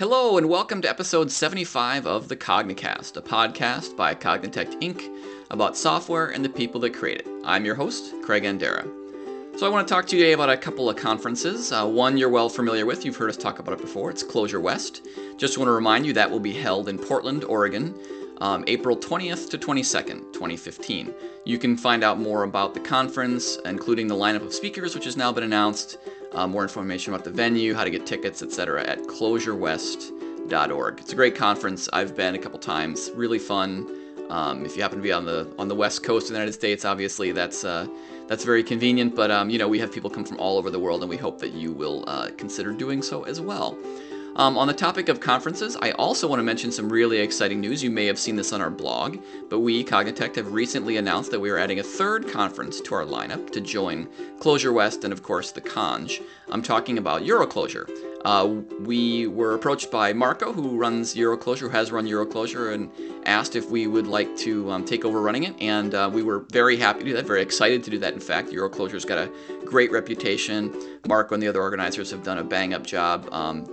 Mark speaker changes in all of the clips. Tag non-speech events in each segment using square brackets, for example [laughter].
Speaker 1: Hello, and welcome to episode 75 of the Cognicast, a podcast by Cognitect Inc. about software and the people that create it. I'm your host, Craig Andera. So, I want to talk to you today about a couple of conferences. Uh, one you're well familiar with, you've heard us talk about it before. It's Clojure West. Just want to remind you that will be held in Portland, Oregon, um, April 20th to 22nd, 2015. You can find out more about the conference, including the lineup of speakers, which has now been announced, uh, more information about the venue, how to get tickets, etc., at clojurewest.org. It's a great conference. I've been a couple times. Really fun. Um, if you happen to be on the on the west coast of the United States, obviously that's uh, that's very convenient. But um, you know we have people come from all over the world, and we hope that you will uh, consider doing so as well. Um, on the topic of conferences, I also want to mention some really exciting news. You may have seen this on our blog, but we, Cognitect, have recently announced that we are adding a third conference to our lineup to join Clojure West and, of course, the Conj. I'm talking about EuroClojure. Uh, we were approached by Marco, who runs Euroclojure, who has run EuroClojure, and asked if we would like to um, take over running it. And uh, we were very happy to do that, very excited to do that. In fact, EuroClojure's got a great reputation. Marco and the other organizers have done a bang up job. Um,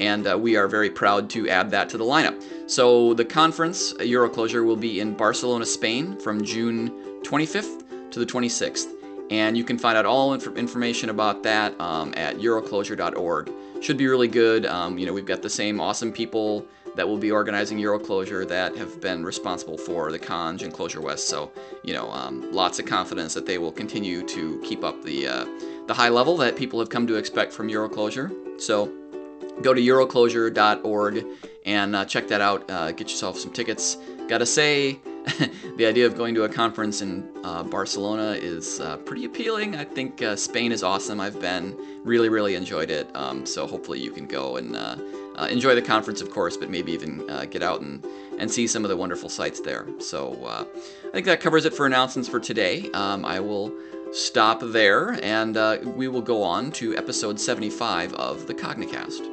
Speaker 1: and uh, we are very proud to add that to the lineup. So the conference, EuroClojure will be in Barcelona, Spain from June 25th to the 26th. And you can find out all inf- information about that um, at EuroClojure.org. Should be really good. Um, you know, we've got the same awesome people that will be organizing EuroClojure that have been responsible for the Conj and Clojure West. So, you know, um, lots of confidence that they will continue to keep up the uh, the high level that people have come to expect from EuroClojure. So, go to euroclojure.org and uh, check that out. Uh, get yourself some tickets. Gotta say, [laughs] the idea of going to a conference in uh, Barcelona is uh, pretty appealing. I think uh, Spain is awesome. I've been really, really enjoyed it. Um, so hopefully you can go and uh, enjoy the conference, of course, but maybe even get out and, and see some of the wonderful sites there. So I think that covers it for announcements for today. Um, I will stop there and we will go on to episode 75 of the Cognicast.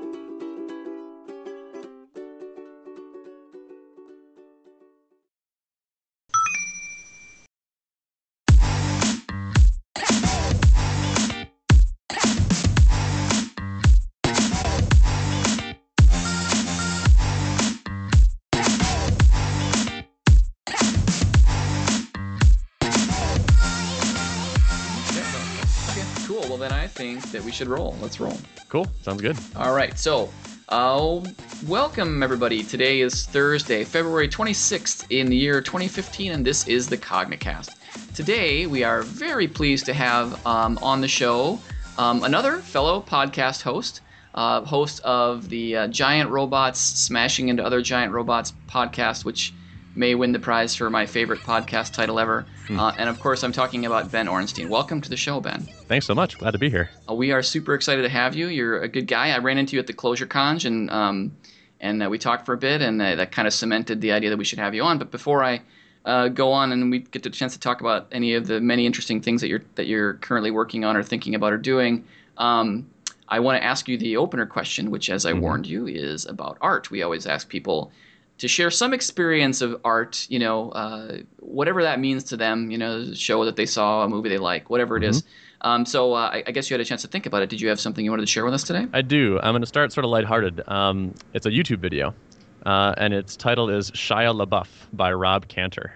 Speaker 1: We should roll. Let's roll.
Speaker 2: Cool. Sounds good.
Speaker 1: All right. So, uh, welcome everybody. Today is Thursday, February 26th in the year 2015, and this is the Cognicast. Today, we are very pleased to have um, on the show um, another fellow podcast host, uh, host of the uh, Giant Robots Smashing into Other Giant Robots podcast, which may win the prize for my favorite podcast title ever. Hmm. Uh, and of course, I'm talking about Ben Orenstein. Welcome to the show, Ben.
Speaker 2: Thanks so much. Glad to be here.
Speaker 1: Uh, we are super excited to have you. You're a good guy. I ran into you at the Clojure Conj, and um, and uh, we talked for a bit, and uh, that kind of cemented the idea that we should have you on. But before I uh, go on and we get the chance to talk about any of the many interesting things that you're that you're currently working on or thinking about or doing. Um, I want to ask you the opener question, which, as I mm-hmm. warned you, is about art. We always ask people to share some experience of art, you know, uh, whatever that means to them, you know, show that they saw, a movie they like, whatever it mm-hmm. is. Um, so uh, I, I, guess you had a chance to think about it. Did you have something you wanted to share with us today?
Speaker 2: I do. I'm going to start sort of lighthearted. Um, it's a YouTube video, uh, and its title is Shia LaBeouf by Rob Cantor.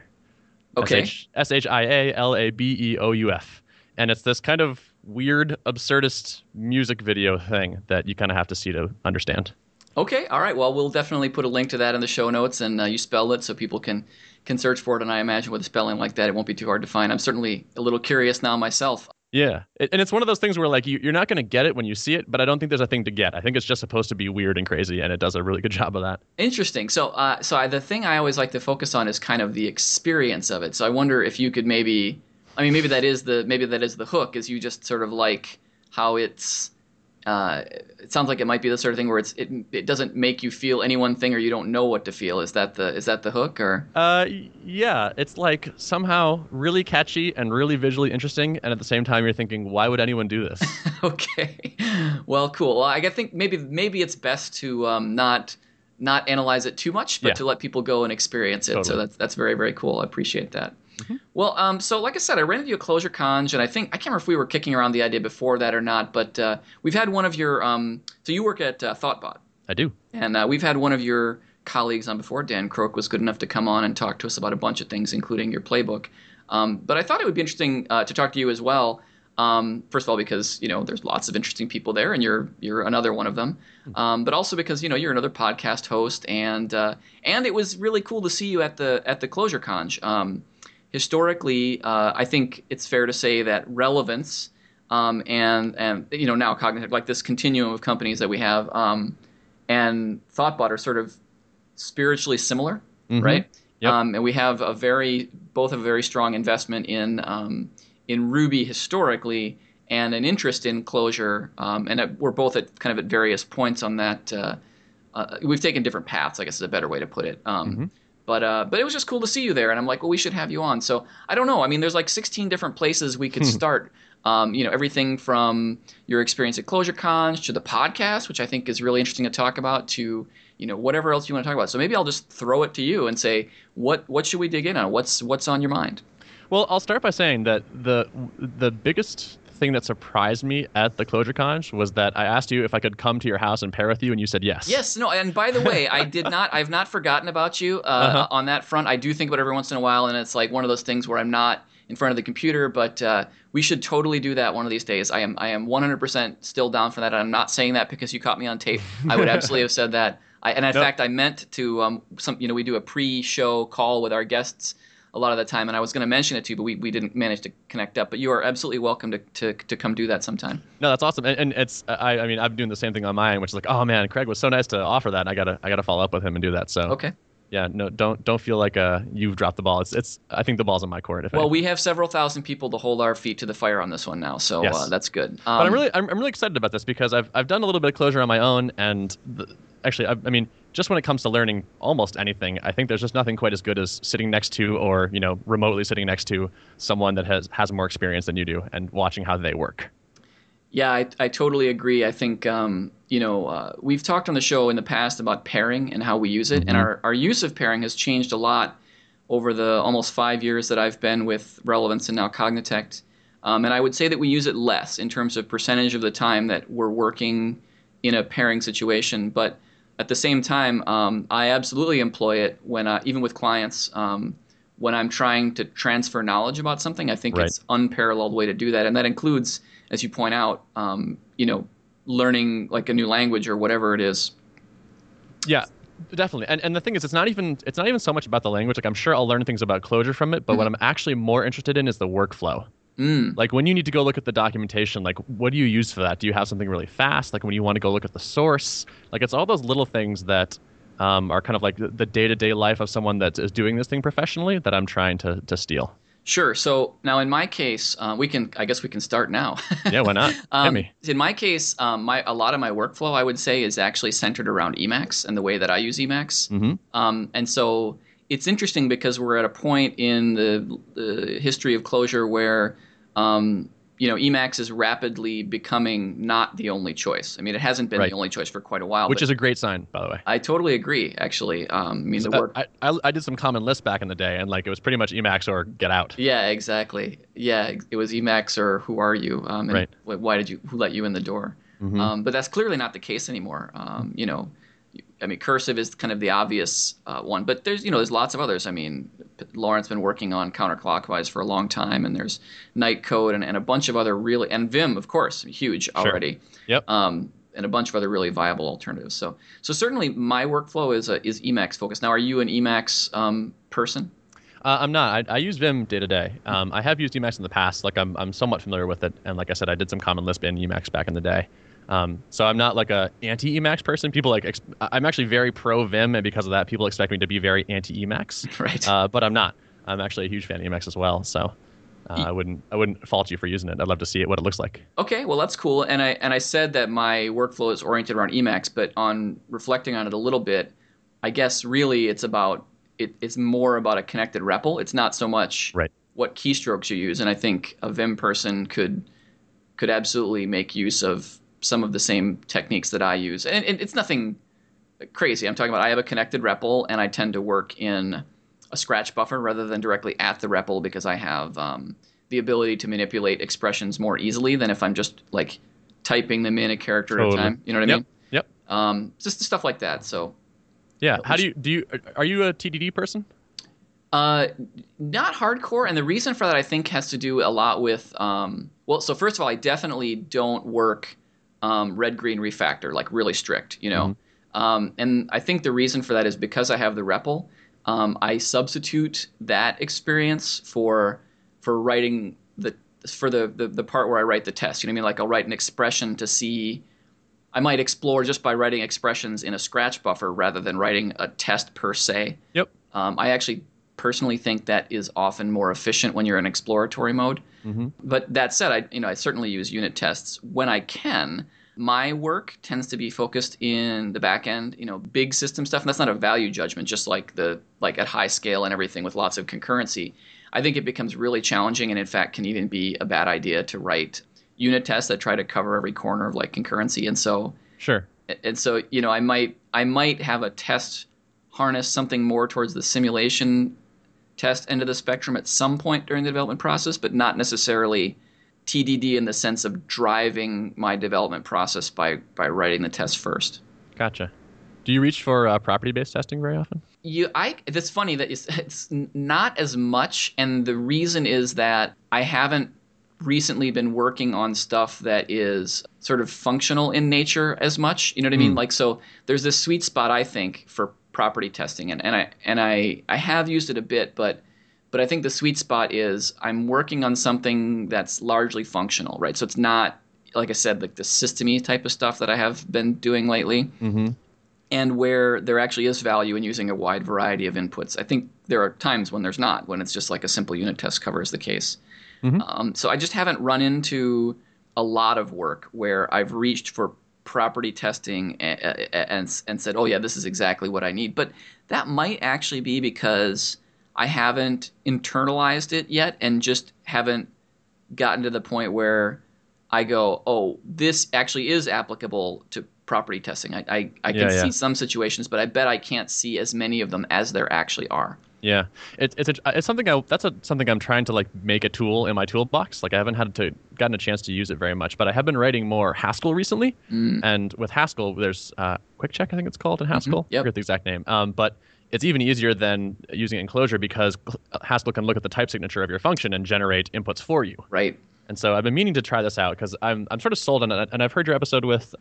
Speaker 1: Okay.
Speaker 2: S H I A L A B E O U F. And it's this kind of weird, absurdist music video thing that you kind of have to see to understand.
Speaker 1: Okay, all right. Well, we'll definitely put a link to that in the show notes, and uh, you spell it so people can can search for it. And I imagine with a spelling like that, it won't be too hard to find. I'm certainly a little curious now myself.
Speaker 2: Yeah, and it's one of those things where like you, you're not going to get it when you see it, but I don't think there's a thing to get. I think it's just supposed to be weird and crazy, and it does a really good job of that.
Speaker 1: Interesting. So, uh, so I, the thing I always like to focus on is kind of the experience of it. So I wonder if you could maybe, I mean, maybe that is the maybe that is the hook. Is you just sort of like how it's uh, it sounds like it might be the sort of thing where it's it, it doesn't make you feel any one thing or you don't know what to feel. Is that the is that the hook or?
Speaker 2: Uh, yeah, it's like somehow really catchy and really visually interesting, and at the same time you're thinking, why would anyone do this? [laughs]
Speaker 1: okay, well, cool. Well, I think maybe maybe it's best to um, not not analyze it too much, but yeah. to let people go and experience it. Totally. So that's that's very very cool. I appreciate that. Mm-hmm. Well, um, so like I said, I ran into a Clojure Conj, and I think I can't remember if we were kicking around the idea before that or not, but uh, we've had one of your. Um, so you work at uh, Thoughtbot.
Speaker 2: I do.
Speaker 1: And uh, we've had one of your colleagues on before. Dan Croak was good enough to come on and talk to us about a bunch of things, including your playbook. Um, but I thought it would be interesting uh, to talk to you as well. Um, first of all, because you know there's lots of interesting people there, and you're you're another one of them. Um, but also because you know you're another podcast host, and uh, and it was really cool to see you at the at the Clojure Conj. Historically, uh, I think it's fair to say that relevance um, and and you know now Cognitect like this continuum of companies that we have um, and Thoughtbot are sort of spiritually similar,
Speaker 2: Mhm.
Speaker 1: right?
Speaker 2: Yep.
Speaker 1: Um, and we have a very both have a very strong investment in um, in Ruby historically and an interest in Clojure, um, and at, we're both at kind of at various points on that. Uh, uh, we've taken different paths, I guess is a better way to put it. Um,
Speaker 2: Mhm.
Speaker 1: But uh, but it was just cool to see you there, and I'm like, well, we should have you on. So I don't know. I mean, there's like 16 different places we could start. Um, you know, everything from your experience at Clojure Conj to the podcast, which I think is really interesting to talk about, to you know whatever else you want to talk about. So maybe I'll just throw it to you and say, what what should we dig in on? What's what's on your mind?
Speaker 2: Well, I'll start by saying that the the biggest thing that surprised me at the Clojure Conj was that I asked you if I could come to your house and pair with you, and you said yes.
Speaker 1: Yes, no, and by the way, I did [laughs] not. I've not forgotten about you uh,
Speaker 2: Uh-huh.
Speaker 1: on that front. I do think about it every once in a while, and it's like one of those things where I'm not in front of the computer, but uh, we should totally do that one of these days. I am I am 100% still down for that. I'm not saying that because you caught me on tape. I would absolutely have said that. I, and in [laughs]
Speaker 2: Nope.
Speaker 1: fact, I meant to. Um, some you know, we do a pre-show call with our guests a lot of the time, and I was going to mention it to you, but we, we didn't manage to connect up. But you are absolutely welcome to, to, to come do that sometime.
Speaker 2: No, that's awesome, and, and it's I, I mean I'm doing the same thing on mine, which is like, oh man, Craig was so nice to offer that. And I gotta I gotta follow up with him and do that. So
Speaker 1: Okay.
Speaker 2: yeah, no, don't don't feel like uh you've dropped the ball. It's it's I think the ball's in my court. If
Speaker 1: Well,
Speaker 2: anything.
Speaker 1: we have several thousand people to hold our feet to the fire on this one now, so
Speaker 2: Yes.
Speaker 1: uh, that's good.
Speaker 2: but
Speaker 1: Um,
Speaker 2: I'm really I'm, I'm really excited about this because I've I've done a little bit of Clojure on my own, and the, actually I, I mean just when it comes to learning almost anything, I think there's just nothing quite as good as sitting next to or you know remotely sitting next to someone that has has more experience than you do and watching how they work.
Speaker 1: Yeah, I, I totally agree. I think um, you know uh, we've talked on the show in the past about pairing and how we use it, and our, our use of pairing has changed a lot over the almost five years that I've been with Relevance and now Cognitect. Um, and I would say that we use it less in terms of percentage of the time that we're working in a pairing situation. But at the same time, um, I absolutely employ it when, I, even with clients, um, when I'm trying to transfer knowledge about something. I think
Speaker 2: Right.
Speaker 1: it's unparalleled way to do that, and that includes, as you point out, um, you know, learning like a new language or whatever it is.
Speaker 2: Yeah, definitely. And and the thing is, it's not even it's not even so much about the language. Like I'm sure I'll learn things about Clojure from it, but what I'm actually more interested in is the workflow.
Speaker 1: Mm,
Speaker 2: Like when you need to go look at the documentation, like what do you use for that? Do you have something really fast? Like when you want to go look at the source, like it's all those little things that um, are kind of like the day to day life of someone that is doing this thing professionally that I'm trying to to steal.
Speaker 1: sure. So now, in my case, uh, we can. I guess we can start now. [laughs]
Speaker 2: Yeah, why not?
Speaker 1: Um,
Speaker 2: me.
Speaker 1: in my case, um, my a lot of my workflow, I would say, is actually centered around Emacs and the way that I use Emacs.
Speaker 2: hmm
Speaker 1: Um, and so it's interesting because we're at a point in the, the history of Clojure where um, you know Emacs is rapidly becoming not the only choice. I mean, it hasn't been
Speaker 2: Right.
Speaker 1: the only choice for quite a while.
Speaker 2: Which is a great sign, by the way.
Speaker 1: I totally agree. Actually, um, I mean the
Speaker 2: Uh,
Speaker 1: work.
Speaker 2: I, I, I did some Common Lisp back in the day, and like it was pretty much Emacs or get out.
Speaker 1: Yeah, exactly. Yeah, it was Emacs or who are you? Um, and
Speaker 2: Right.
Speaker 1: Why did you? Who let you in the door?
Speaker 2: Mhm.
Speaker 1: Um, but that's clearly not the case anymore. Um, you know, I mean, cursive is kind of the obvious uh, one, but there's you know there's lots of others. I mean, Laurent's been working on counterclockwise for a long time, and there's Nightcode and, and a bunch of other really and Vim, of course, huge already.
Speaker 2: Yep.
Speaker 1: Um, and a bunch of other really viable alternatives. So, so certainly my workflow is uh, is Emacs focused. Now, are you an Emacs um, person?
Speaker 2: Uh, I'm not. I, I use Vim day to day. Um, I have used Emacs in the past. Like I'm, I'm somewhat familiar with it. And like I said, I did some common Lisp in Emacs back in the day. Um, so I'm not like a anti Emacs person. People like ex- I'm actually very pro Vim, and because of that, people expect me to be very anti Emacs. [laughs]
Speaker 1: Right.
Speaker 2: Uh, but I'm not. I'm actually a huge fan of Emacs as well. So uh, I wouldn't, I wouldn't fault you for using it. I'd love to see it, what it looks like.
Speaker 1: Okay, well that's cool. And I and I said that my workflow is oriented around Emacs, but on reflecting on it a little bit, I guess really it's about it, it's more about a connected REPL. It's not so much
Speaker 2: Right.
Speaker 1: what keystrokes you use. And I think a Vim person could could absolutely make use of some of the same techniques that I use. And it, it's nothing crazy. I'm talking about I have a connected REPL, and I tend to work in a scratch buffer rather than directly at the REPL because I have um, the ability to manipulate expressions more easily than if I'm just like typing them in a character at a time. You know what I
Speaker 2: Yep.
Speaker 1: mean?
Speaker 2: Yep.
Speaker 1: Um, just stuff like that. So
Speaker 2: Yeah. How do you do you are you a TDD person?
Speaker 1: Uh, not hardcore, and the reason for that I think has to do a lot with um, well, so first of all, I definitely don't work um, red green refactor like really strict, you know, um, and I think the reason for that is because I have the REPL. Um, I substitute that experience for for writing the for the, the the part where I write the test. You know what I mean? Like I'll write an expression to see. I might explore just by writing expressions in a scratch buffer rather than writing a test per se.
Speaker 2: Yep.
Speaker 1: Um, I actually personally think that is often more efficient when you're in exploratory mode.
Speaker 2: Mm-hmm.
Speaker 1: But that said, I you know I certainly use unit tests when I can. My work tends to be focused in the back end, you know, big system stuff. And that's not a value judgment, just like the like at high scale and everything with lots of concurrency. I think it becomes really challenging, and in fact, can even be a bad idea to write unit tests that try to cover every corner of like concurrency. And so
Speaker 2: Sure.
Speaker 1: and so you know i might i might have a test harness something more towards the simulation test end of the spectrum at some point during the development process but not necessarily tdd in the sense of driving my development process by by writing the test first
Speaker 2: Gotcha. Do you reach for uh, property-based testing very often?
Speaker 1: you i it's funny that [laughs] it's, it's not as much and the reason is that i haven't recently been working on stuff that is sort of functional in nature as much you know what i mean
Speaker 2: Mm.
Speaker 1: like so there's this sweet spot i think for property testing and, and i and i i have used it a bit but but i think the sweet spot is i'm working on something that's largely functional right so it's not like i said like the systemy type of stuff that i have been doing lately
Speaker 2: Mm-hmm.
Speaker 1: and where there actually is value in using a wide variety of inputs. I think there are times when there's not, when it's just like a simple unit test covers the case.
Speaker 2: Mhm.
Speaker 1: Um, so I just haven't run into a lot of work where I've reached for property testing and, and, and said, oh, yeah, this is exactly what I need. But that might actually be because I haven't internalized it yet and just haven't gotten to the point where I go, oh, this actually is applicable to property testing. I, I, I can
Speaker 2: Yeah, yeah.
Speaker 1: see some situations, but I bet I can't see as many of them as there actually are.
Speaker 2: Yeah, it's it's a, it's something I that's a, something I'm trying to like make a tool in my toolbox. Like I haven't had to gotten a chance to use it very much, but I have been writing more Haskell recently.
Speaker 1: Mm.
Speaker 2: And with Haskell, there's uh, QuickCheck, I think it's called in Haskell.
Speaker 1: yep.
Speaker 2: I forget the exact name. Um, but it's even easier than using in Clojure because Haskell can look at the type signature of your function and generate inputs for you.
Speaker 1: Right.
Speaker 2: And so I've been meaning to try this out because I'm I'm sort of sold on it. And I've heard your episode with,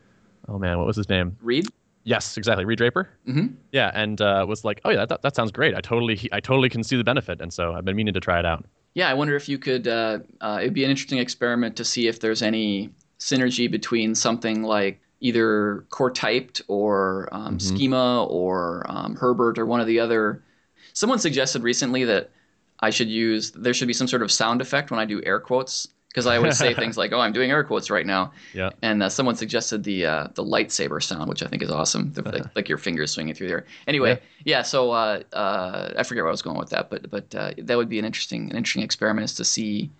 Speaker 2: oh man, what was his name?
Speaker 1: Reid?
Speaker 2: Yes, exactly, Reid Draper.
Speaker 1: Mhm.
Speaker 2: Yeah, and uh, was like, oh yeah, that, that sounds great. I totally I totally can see the benefit, and so I've been meaning to try it out.
Speaker 1: Yeah, I wonder if you could. Uh, uh, it'd be an interesting experiment to see if there's any synergy between something like either core.typed or um,
Speaker 2: Mhm.
Speaker 1: schema or um, Herbert or one of the other. Someone suggested recently that I should use. There should be some sort of sound effect when I do air quotes because I always say [laughs] things like, "Oh, I'm doing air quotes right now."
Speaker 2: Yeah.
Speaker 1: And uh, someone suggested the uh, the lightsaber sound, which I think is awesome, the, like, [laughs] like your fingers swinging through there. Anyway, yeah. so uh, uh, I forget where I was going with that, but but uh, that would be an interesting an interesting experiment is to see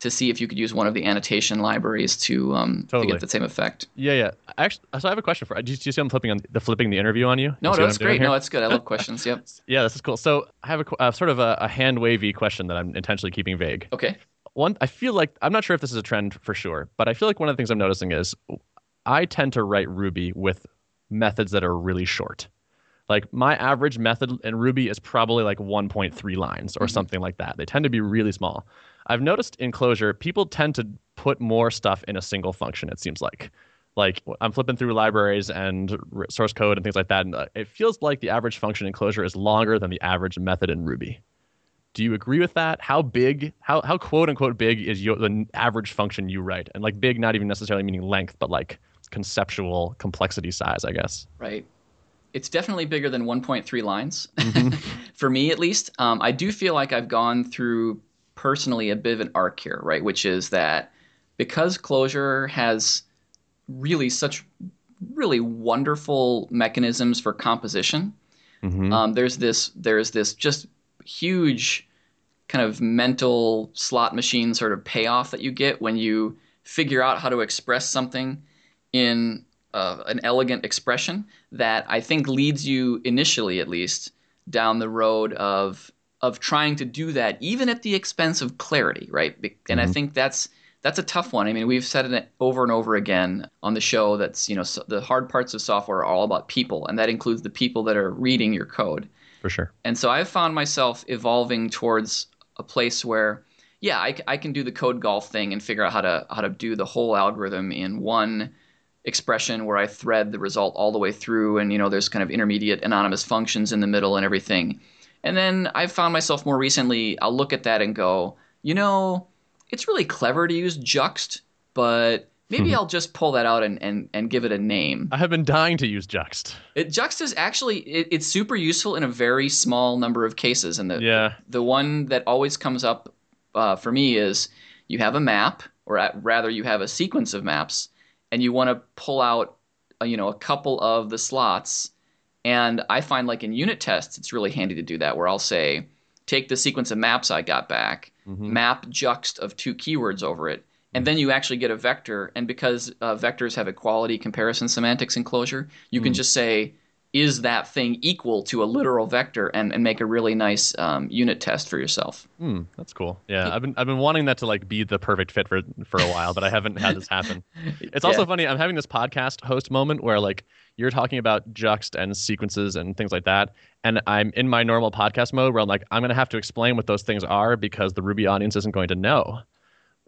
Speaker 1: to see if you could use one of the annotation libraries to um, to get the same effect.
Speaker 2: Yeah, yeah. Actually, so I have a question for. Do you, do you see I'm flipping on the flipping the interview on you?
Speaker 1: No, no, that's great. No, that's good. I love [laughs] questions. Yep.
Speaker 2: yeah, this is cool. So I have a uh, sort of a, a hand wavy question that I'm intentionally keeping vague.
Speaker 1: Okay.
Speaker 2: One, I feel like I'm not sure if this is a trend for sure, but I feel like one of the things I'm noticing is I tend to write Ruby with methods that are really short. Like my average method in Ruby is probably like 1.3 lines or
Speaker 1: Mhm.
Speaker 2: something like that. They tend to be really small. I've noticed in Clojure, people tend to put more stuff in a single function. It seems like, like I'm flipping through libraries and source code and things like that, and uh, it feels like the average function in Clojure is longer than the average method in Ruby. Do you agree with that? How big, how how quote unquote big is your the average function you write? And like big, not even necessarily meaning length, but like conceptual complexity size, I guess.
Speaker 1: Right. It's definitely bigger than 1.3 lines,
Speaker 2: Mhm. [laughs]
Speaker 1: for me at least. Um, I do feel like I've gone through personally a bit of an arc here, right? Which is that because Clojure has really such really wonderful mechanisms for composition,
Speaker 2: Mhm.
Speaker 1: um, there's this there's this just huge kind of mental slot machine sort of payoff that you get when you figure out how to express something in uh, an elegant expression that I think leads you initially at least down the road of of trying to do that even at the expense of clarity right and I
Speaker 2: Mhm.
Speaker 1: think that's that's a tough one. I mean, we've said it over and over again on the show. That's you know so the hard parts of software are all about people, and that includes the people that are reading your code.
Speaker 2: For sure.
Speaker 1: And so I've found myself evolving towards a place where, yeah, I, I can do the code golf thing and figure out how to how to do the whole algorithm in one expression where I thread the result all the way through, and you know there's kind of intermediate anonymous functions in the middle and everything. And then I've found myself more recently, I'll look at that and go, you know, it's really clever to use juxt, but maybe
Speaker 2: Hmm.
Speaker 1: I'll just pull that out and, and, and give it a name.
Speaker 2: I have been dying to use Juxt.
Speaker 1: It, juxt is actually it, it's super useful in a very small number of cases, and the
Speaker 2: Yeah.
Speaker 1: the one that always comes up uh, for me is you have a map, or at, rather you have a sequence of maps, and you want to pull out uh, you know a couple of the slots. And I find like in unit tests, it's really handy to do that, where I'll say, take the sequence of maps I got back,
Speaker 2: Mhm.
Speaker 1: map juxt of two keywords over it, and then you actually get a vector. And because uh, vectors have equality comparison semantics in Clojure, you can just say, is that thing equal to a literal vector, and, and make a really nice um, unit test for yourself.
Speaker 2: Hmm, that's cool. Yeah, I've been I've been wanting that to like be the perfect fit for for a while, but I haven't had this happen. [laughs] It's also
Speaker 1: Yeah.
Speaker 2: funny. I'm having this podcast host moment where like you're talking about juxt and sequences and things like that, and I'm in my normal podcast mode where I'm like I'm gonna have to explain what those things are because the Ruby audience isn't going to know.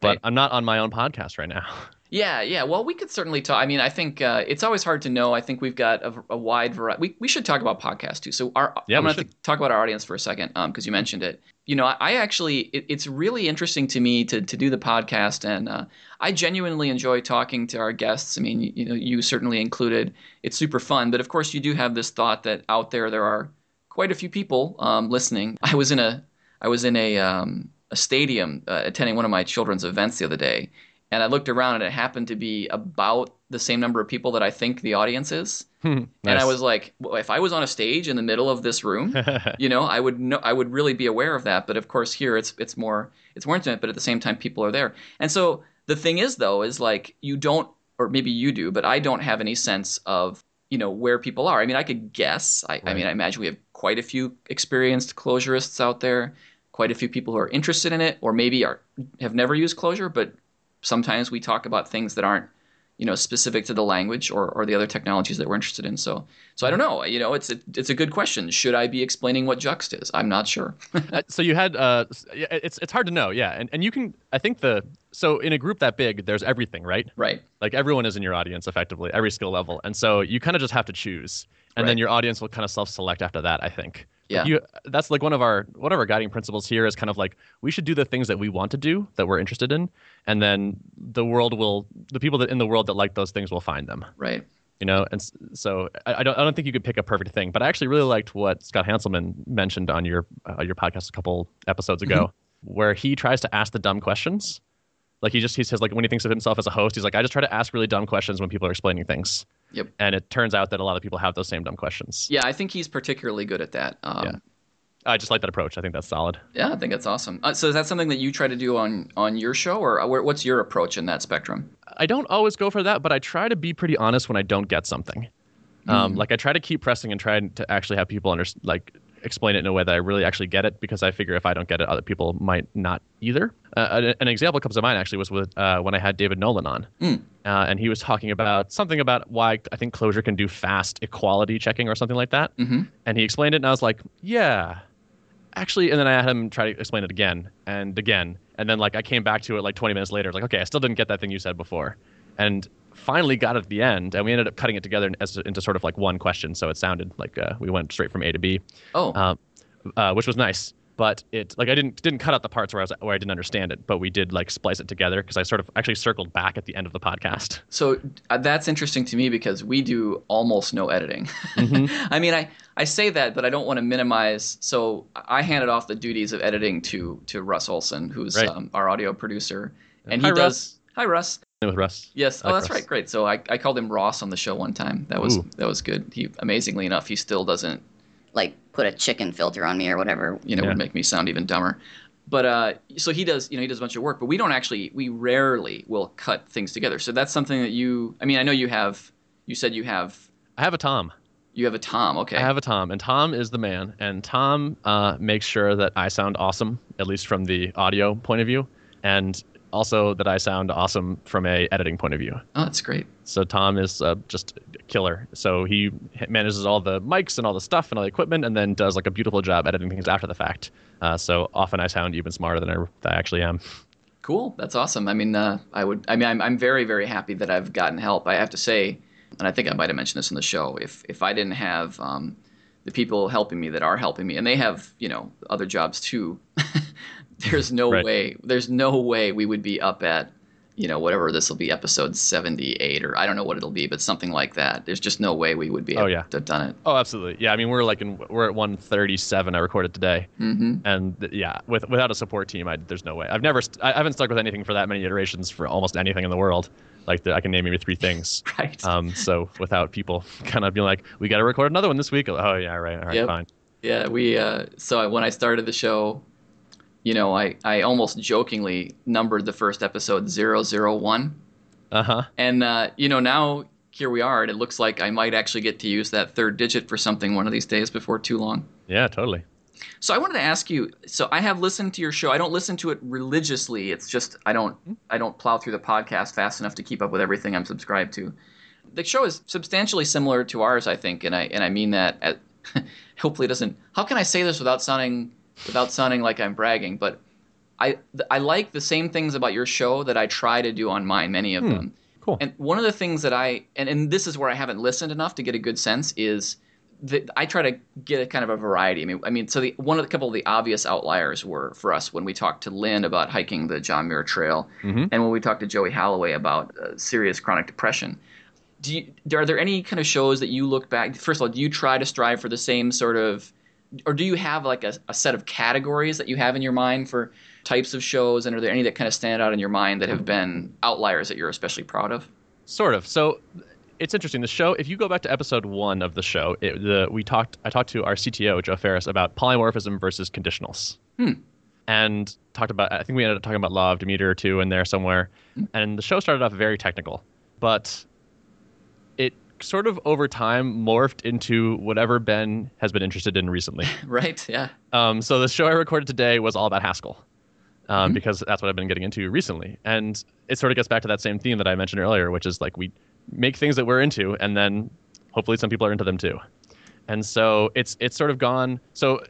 Speaker 2: But
Speaker 1: Right.
Speaker 2: I'm not on my own podcast right now. [laughs]
Speaker 1: Yeah, yeah. Well, we could certainly talk. I mean, I think uh, it's always hard to know. I think we've got a, a wide variety. We, we should talk about podcasts too. So, our,
Speaker 2: Yeah,
Speaker 1: I'm going to talk about our audience for a second because you mentioned it. You know, I, I actually, it, it's really interesting to me to, to do the podcast, and uh, I genuinely enjoy talking to our guests. I mean, you, you know, you certainly included. It's super fun, but of course, you do have this thought that out there there are quite a few people um, listening. I was in a, I was in a, um, a stadium uh, attending one of my children's events the other day, and I looked around and it happened to be about the same number of people that I think the audience is. [laughs] And I was like, well, if I was on a stage in the middle of this room, [laughs] you know, I would know, I would really be aware of that. But of course, here it's it's more it's more intimate. But at the same time, people are there. And so the thing is, though, is like you don't, or maybe you do, but I don't have any sense of you know where people are. I mean, I could guess. I, I mean, I imagine we have quite a few experienced Clojurists out there, quite a few people who are interested in it, or maybe are have never used Clojure but sometimes we talk about things that aren't you know specific to the language or, or the other technologies that we're interested in. So so i don't know. You know it's a, it's a good question. Should i be explaining what juxt is? I'm not sure. [laughs]
Speaker 2: Uh, so you had uh it's it's hard to know. Yeah. And, and you can i think the so in a group that big there's everything right?
Speaker 1: Right.
Speaker 2: Like everyone is in your audience effectively every skill level. And so you kind of just have to choose. And then your audience will kind of self-select after that i think
Speaker 1: Yeah.
Speaker 2: you that's like one of our one of our guiding principles here is kind of like we should do the things that we want to do that we're interested in and then the world will the people that in the world that like those things will find them.
Speaker 1: Right.
Speaker 2: You know and so I, I don't I don't think you could pick a perfect thing but I actually really liked what Scott Hanselman mentioned on your uh, your podcast a couple episodes ago where he tries to ask the dumb questions like he just he says like when he thinks of himself as a host he's like I just try to ask really dumb questions when people are explaining things.
Speaker 1: Yep.
Speaker 2: and it turns out that a lot of people have those same dumb questions.
Speaker 1: Yeah i think he's particularly good at that um,
Speaker 2: Yeah. I just like that approach. I think that's solid.
Speaker 1: Yeah i think that's awesome. Uh, so is that something that you try to do on on your show or uh, what's your approach in that spectrum?
Speaker 2: I don't always go for that, but I try to be pretty honest when I don't get something. Um, Like I try to keep pressing and try to actually have people under like explain it in a way that I really actually get it because I figure if I don't get it, other people might not either. Uh, an, an example comes to mind actually was with uh, when I had David Nolen on, uh, and he was talking about something about why I think Clojure can do fast equality checking or something like that,
Speaker 1: mm-hmm.
Speaker 2: and he explained it, and I was like, yeah, actually and then i had him try to explain it again and again. And then like i came back to it like 20 minutes later like okay i still didn't get that thing you said before. And finally got it at the end and we ended up cutting it together as, into sort of like one question so it sounded like uh, we went straight from a to b
Speaker 1: oh
Speaker 2: uh, uh, which was nice but it like i didn't didn't cut out the parts where i was where i didn't understand it but we did like splice it together because i sort of actually circled back at the end of the podcast
Speaker 1: So uh, that's interesting to me because we do almost no editing. [laughs] I mean, I, I say that, but I don't want to minimize. So I handed off the duties of editing to to Russ Olsen, who's
Speaker 2: Right.
Speaker 1: um, our audio producer, and
Speaker 2: Hi,
Speaker 1: he does.
Speaker 2: Russ.
Speaker 1: Hi, Russ.
Speaker 2: With russ
Speaker 1: Yes.
Speaker 2: I
Speaker 1: Oh, that's
Speaker 2: Russ.
Speaker 1: right. Great. So I, I called him Ross on the show one time. That was
Speaker 2: Ooh.
Speaker 1: that was good. He amazingly enough, he still doesn't
Speaker 3: like put a chicken filter on me or whatever.
Speaker 1: you know
Speaker 2: Yeah.
Speaker 1: would make me sound even dumber. But uh, so he does, you know, he does a bunch of work, but we don't actually, we rarely will cut things together. So that's something that you, I mean, I know you have, you said you have,
Speaker 2: i have a tom
Speaker 1: you have a Tom, okay?
Speaker 2: I have a Tom, and Tom is the man. And Tom uh, makes sure that I sound awesome, at least from the audio point of view. And also that I sound awesome from a editing point of view.
Speaker 1: Oh, that's great.
Speaker 2: So Tom is uh, just a killer. So he manages all the mics and all the stuff and all the equipment, and then does like a beautiful job editing things after the fact. Uh, so often I sound even smarter than I, than I actually am.
Speaker 1: Cool. That's awesome. I mean, uh, I would. I mean, I'm, I'm very, very happy that I've gotten help. I have to say, and I think I might have mentioned this in the show. If if I didn't have um, the people helping me that are helping me, and they have you know other jobs too, [laughs] [laughs] there's no
Speaker 2: Right.
Speaker 1: way. There's no way we would be up at you know whatever this will be episode 78 or I don't know what it'll be, but something like that. There's just no way we would be
Speaker 2: Oh,
Speaker 1: able
Speaker 2: yeah.
Speaker 1: to have done it.
Speaker 2: Oh, absolutely. Yeah, I mean we're like in we're at 137. I recorded today,
Speaker 1: hmm
Speaker 2: and th- yeah, with without a support team, I, there's no way. I've never st- I I haven't stuck with anything for that many iterations for almost anything in the world. Like the, I can name maybe three things. [laughs]
Speaker 1: Right.
Speaker 2: Um, so without people [laughs] kind of being like, we got to record another one this week. Oh yeah, right, all right,
Speaker 1: Yep.
Speaker 2: fine.
Speaker 1: Yeah, we. Uh, so when I started the show, you know, I, I almost jokingly numbered the first episode 001.
Speaker 2: Uh huh.
Speaker 1: And, uh, you know, now here we are, and it looks like I might actually get to use that third digit for something one of these days before too long.
Speaker 2: Yeah, totally.
Speaker 1: So I wanted to ask you. So I have listened to your show. I don't listen to it religiously. It's just I don't I don't plow through the podcast fast enough to keep up with everything I'm subscribed to. The show is substantially similar to ours, I think, and I and I mean that. At, [laughs] hopefully, it doesn't. How can I say this without sounding without sounding like I'm bragging? But I I like the same things about your show that I try to do on mine. Many of them.
Speaker 2: Cool.
Speaker 1: And one of the things that I and, and this is where I haven't listened enough to get a good sense is that I try to get a kind of a variety. I mean, I mean, so the one of the couple of the obvious outliers were for us when we talked to Lynn about hiking the John Muir Trail,
Speaker 2: Mhm.
Speaker 1: and when we talked to Joey Holloway about uh, serious chronic depression. Do you, are there any kind of shows that you look back? First of all, do you try to strive for the same sort of, or do you have like a, a set of categories that you have in your mind for types of shows? And are there any that kind of stand out in your mind that have been outliers that you're especially proud of?
Speaker 2: Sort of. So it's interesting. The show, if you go back to episode one of the show, it, the we talked. I talked to our CTO Joe Ferris about polymorphism versus conditionals,
Speaker 1: Hmm.
Speaker 2: and talked about. I think we ended up talking about law of Demeter too in there somewhere. And the show started off very technical, but sort of over time morphed into whatever Ben has been interested in recently. [laughs]
Speaker 1: Right? Yeah.
Speaker 2: Um, so the show I recorded today was all about Haskell, um, because that's what I've been getting into recently, and it sort of gets back to that same theme that I mentioned earlier, which is like we make things that we're into, and then hopefully some people are into them too. And so it's it's sort of gone. So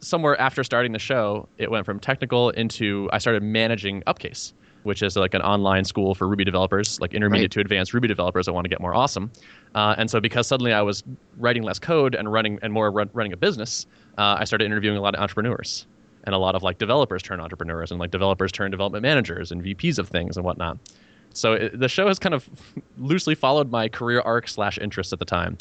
Speaker 2: somewhere after starting the show, it went from technical into I started managing Upcase, which is like an online school for Ruby developers, like intermediate
Speaker 1: Right.
Speaker 2: to advanced Ruby developers that want to get more awesome. Uh, and so because suddenly I was writing less code and running and more run, running a business, uh, I started interviewing a lot of entrepreneurs and a lot of like developers turn entrepreneurs and like developers turn development managers and VPs of things and whatnot. So it, the show has kind of [laughs] loosely followed my career arc slash interests at the time,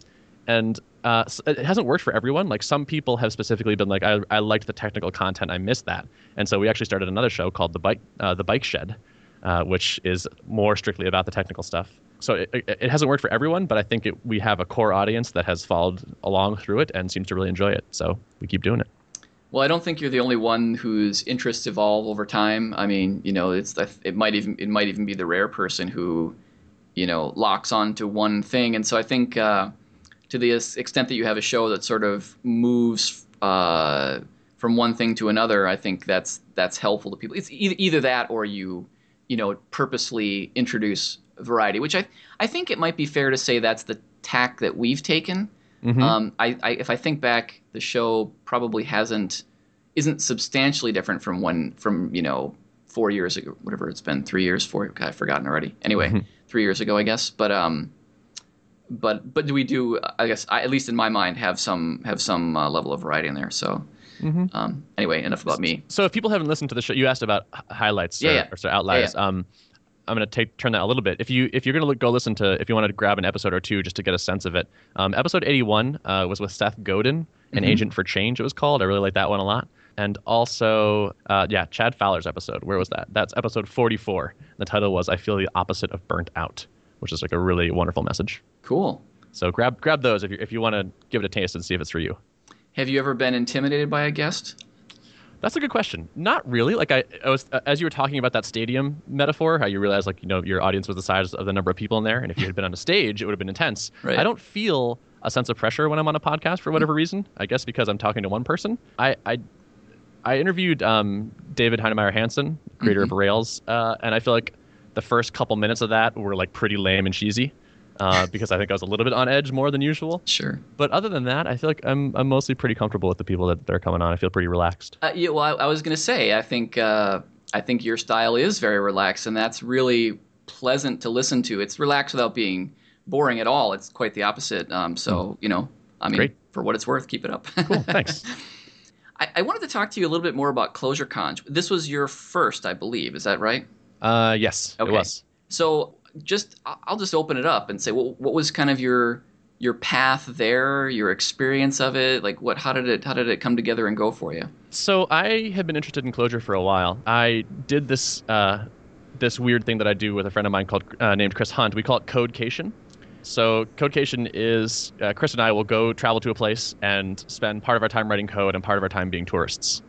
Speaker 2: and uh, it hasn't worked for everyone. Like some people have specifically been like, I, I liked the technical content, I missed that, and so we actually started another show called the bike uh, the Bike Shed, uh, which is more strictly about the technical stuff. So it, it, hasn't worked for everyone, but I think it, we have a core audience that has followed along through it and seems to really enjoy it. So we keep doing it.
Speaker 1: Well, I don't think you're the only one whose interests evolve over time. I mean, you know, it's it might even it might even be the rare person who, you know, locks on to one thing. And so I think uh, to the extent that you have a show that sort of moves uh, from one thing to another, I think that's that's helpful to people. It's either, either that or you, you know, purposely introduce variety, which I I think it might be fair to say that's the tack that we've taken.
Speaker 2: Mhm.
Speaker 1: Um, I, I if I think back, the show probably hasn't isn't substantially different from one from you know four years ago, whatever it's been, three years, four. God, I've forgotten already. Anyway,
Speaker 2: Mhm.
Speaker 1: three years ago, I guess. But um, but but do we do? I guess I, at least in my mind have some have some uh, level of variety in there. So
Speaker 2: Mhm.
Speaker 1: um, anyway, enough about me.
Speaker 2: So if people haven't listened to the show, you asked about highlights
Speaker 1: Yeah,
Speaker 2: or,
Speaker 1: yeah.
Speaker 2: or sort of outliers. Um, I'm going to take turn that a little bit. If you if you're going to go listen to if you want to grab an episode or two just to get a sense of it, um, episode 81 uh, was with Seth Godin, an
Speaker 1: Mhm.
Speaker 2: agent for change. It was called. I really like that one a lot. And also, uh, yeah, Chad Fowler's episode. Where was that? That's episode 44. The title was "I Feel the Opposite of Burnt Out," which is like a really wonderful message.
Speaker 1: Cool.
Speaker 2: So grab grab those if you if you want to give it a taste and see if it's for you.
Speaker 1: Have you ever been intimidated by a guest?
Speaker 2: That's a good question. Not really. Like I, I was as you were talking about that stadium metaphor, how you realized like you know your audience was the size of the number of people in there, and if you had been on a stage, it would have been intense.
Speaker 1: Right.
Speaker 2: I don't feel a sense of pressure when I'm on a podcast for whatever reason. I guess because I'm talking to one person. I, I I interviewed um, David Heinemeier Hansson, creator
Speaker 1: Mm-hmm.
Speaker 2: of Rails, uh, and I feel like the first couple minutes of that were like pretty lame and cheesy uh, because I think I was a little bit on edge more than usual.
Speaker 1: Sure.
Speaker 2: But other than that, I feel like I'm I'm mostly pretty comfortable with the people that, that are coming on. I feel pretty relaxed.
Speaker 1: Uh, yeah, well, I, I was going to say, I think uh, I think your style is very relaxed, and that's really pleasant to listen to. It's relaxed without being boring at all. It's quite the opposite. Um, so you know, I mean,
Speaker 2: Great.
Speaker 1: for what it's worth, keep it up.
Speaker 2: Cool, [laughs] thanks.
Speaker 1: I, I wanted to talk to you a little bit more about Clojure Conj. This was your first, I believe. Is that right?
Speaker 2: Uh, yes,
Speaker 1: Okay.
Speaker 2: it was.
Speaker 1: So just I'll just open it up and say, well, what was kind of your your path there, your experience of it? Like, what? How did it? How did it come together and go for you?
Speaker 2: So I had been interested in Clojure for a while. I did this uh, this weird thing that I do with a friend of mine called uh, named Chris Hunt. We call it Codecation. So Codecation is uh, Chris and I will go travel to a place and spend part of our time writing code and part of our time being tourists.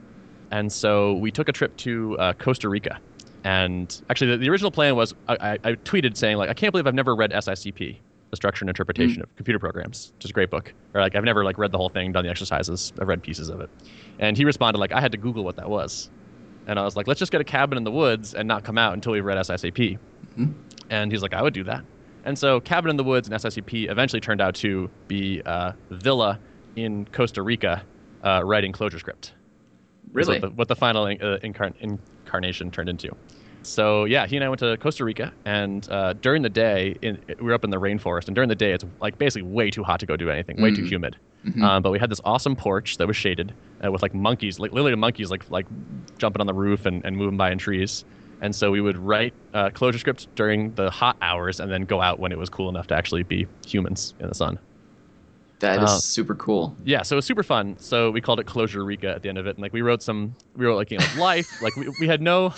Speaker 2: And so we took a trip to uh, Costa Rica. And actually, the, the original plan was I, I, I tweeted saying like I can't believe I've never read SICP, the Structure and Interpretation of Computer Programs, which is a great book. Or like I've never like read the whole thing, done the exercises. I've read pieces of it. And he responded like I had to Google what that was. And I was like, let's just get a cabin in the woods and not come out until we read SICP.
Speaker 1: Mhm.
Speaker 2: And he's like, I would do that. And so Cabin in the Woods and SICP eventually turned out to be uh, Villa in Costa Rica uh, writing ClojureScript.
Speaker 1: Really?
Speaker 2: What the, what the final in, uh, incarn- incarnation turned into. So yeah, he and I went to Costa Rica, and uh, during the day, in, we were up in the rainforest, and during the day, it's like basically way too hot to go do anything, way too
Speaker 1: Mhm.
Speaker 2: humid.
Speaker 1: Mhm.
Speaker 2: Um, but we had this awesome porch that was shaded uh, with like monkeys, like literally monkeys, like like jumping on the roof and, and moving by in trees. And so we would write uh, Clojure scripts during the hot hours, and then go out when it was cool enough to actually be humans in the sun.
Speaker 1: That is
Speaker 2: Uh,
Speaker 1: super cool.
Speaker 2: Yeah, so it was super fun. So we called it Clojure Rica at the end of it, and like we wrote some, we wrote like you know [laughs] Life. like we, we had no,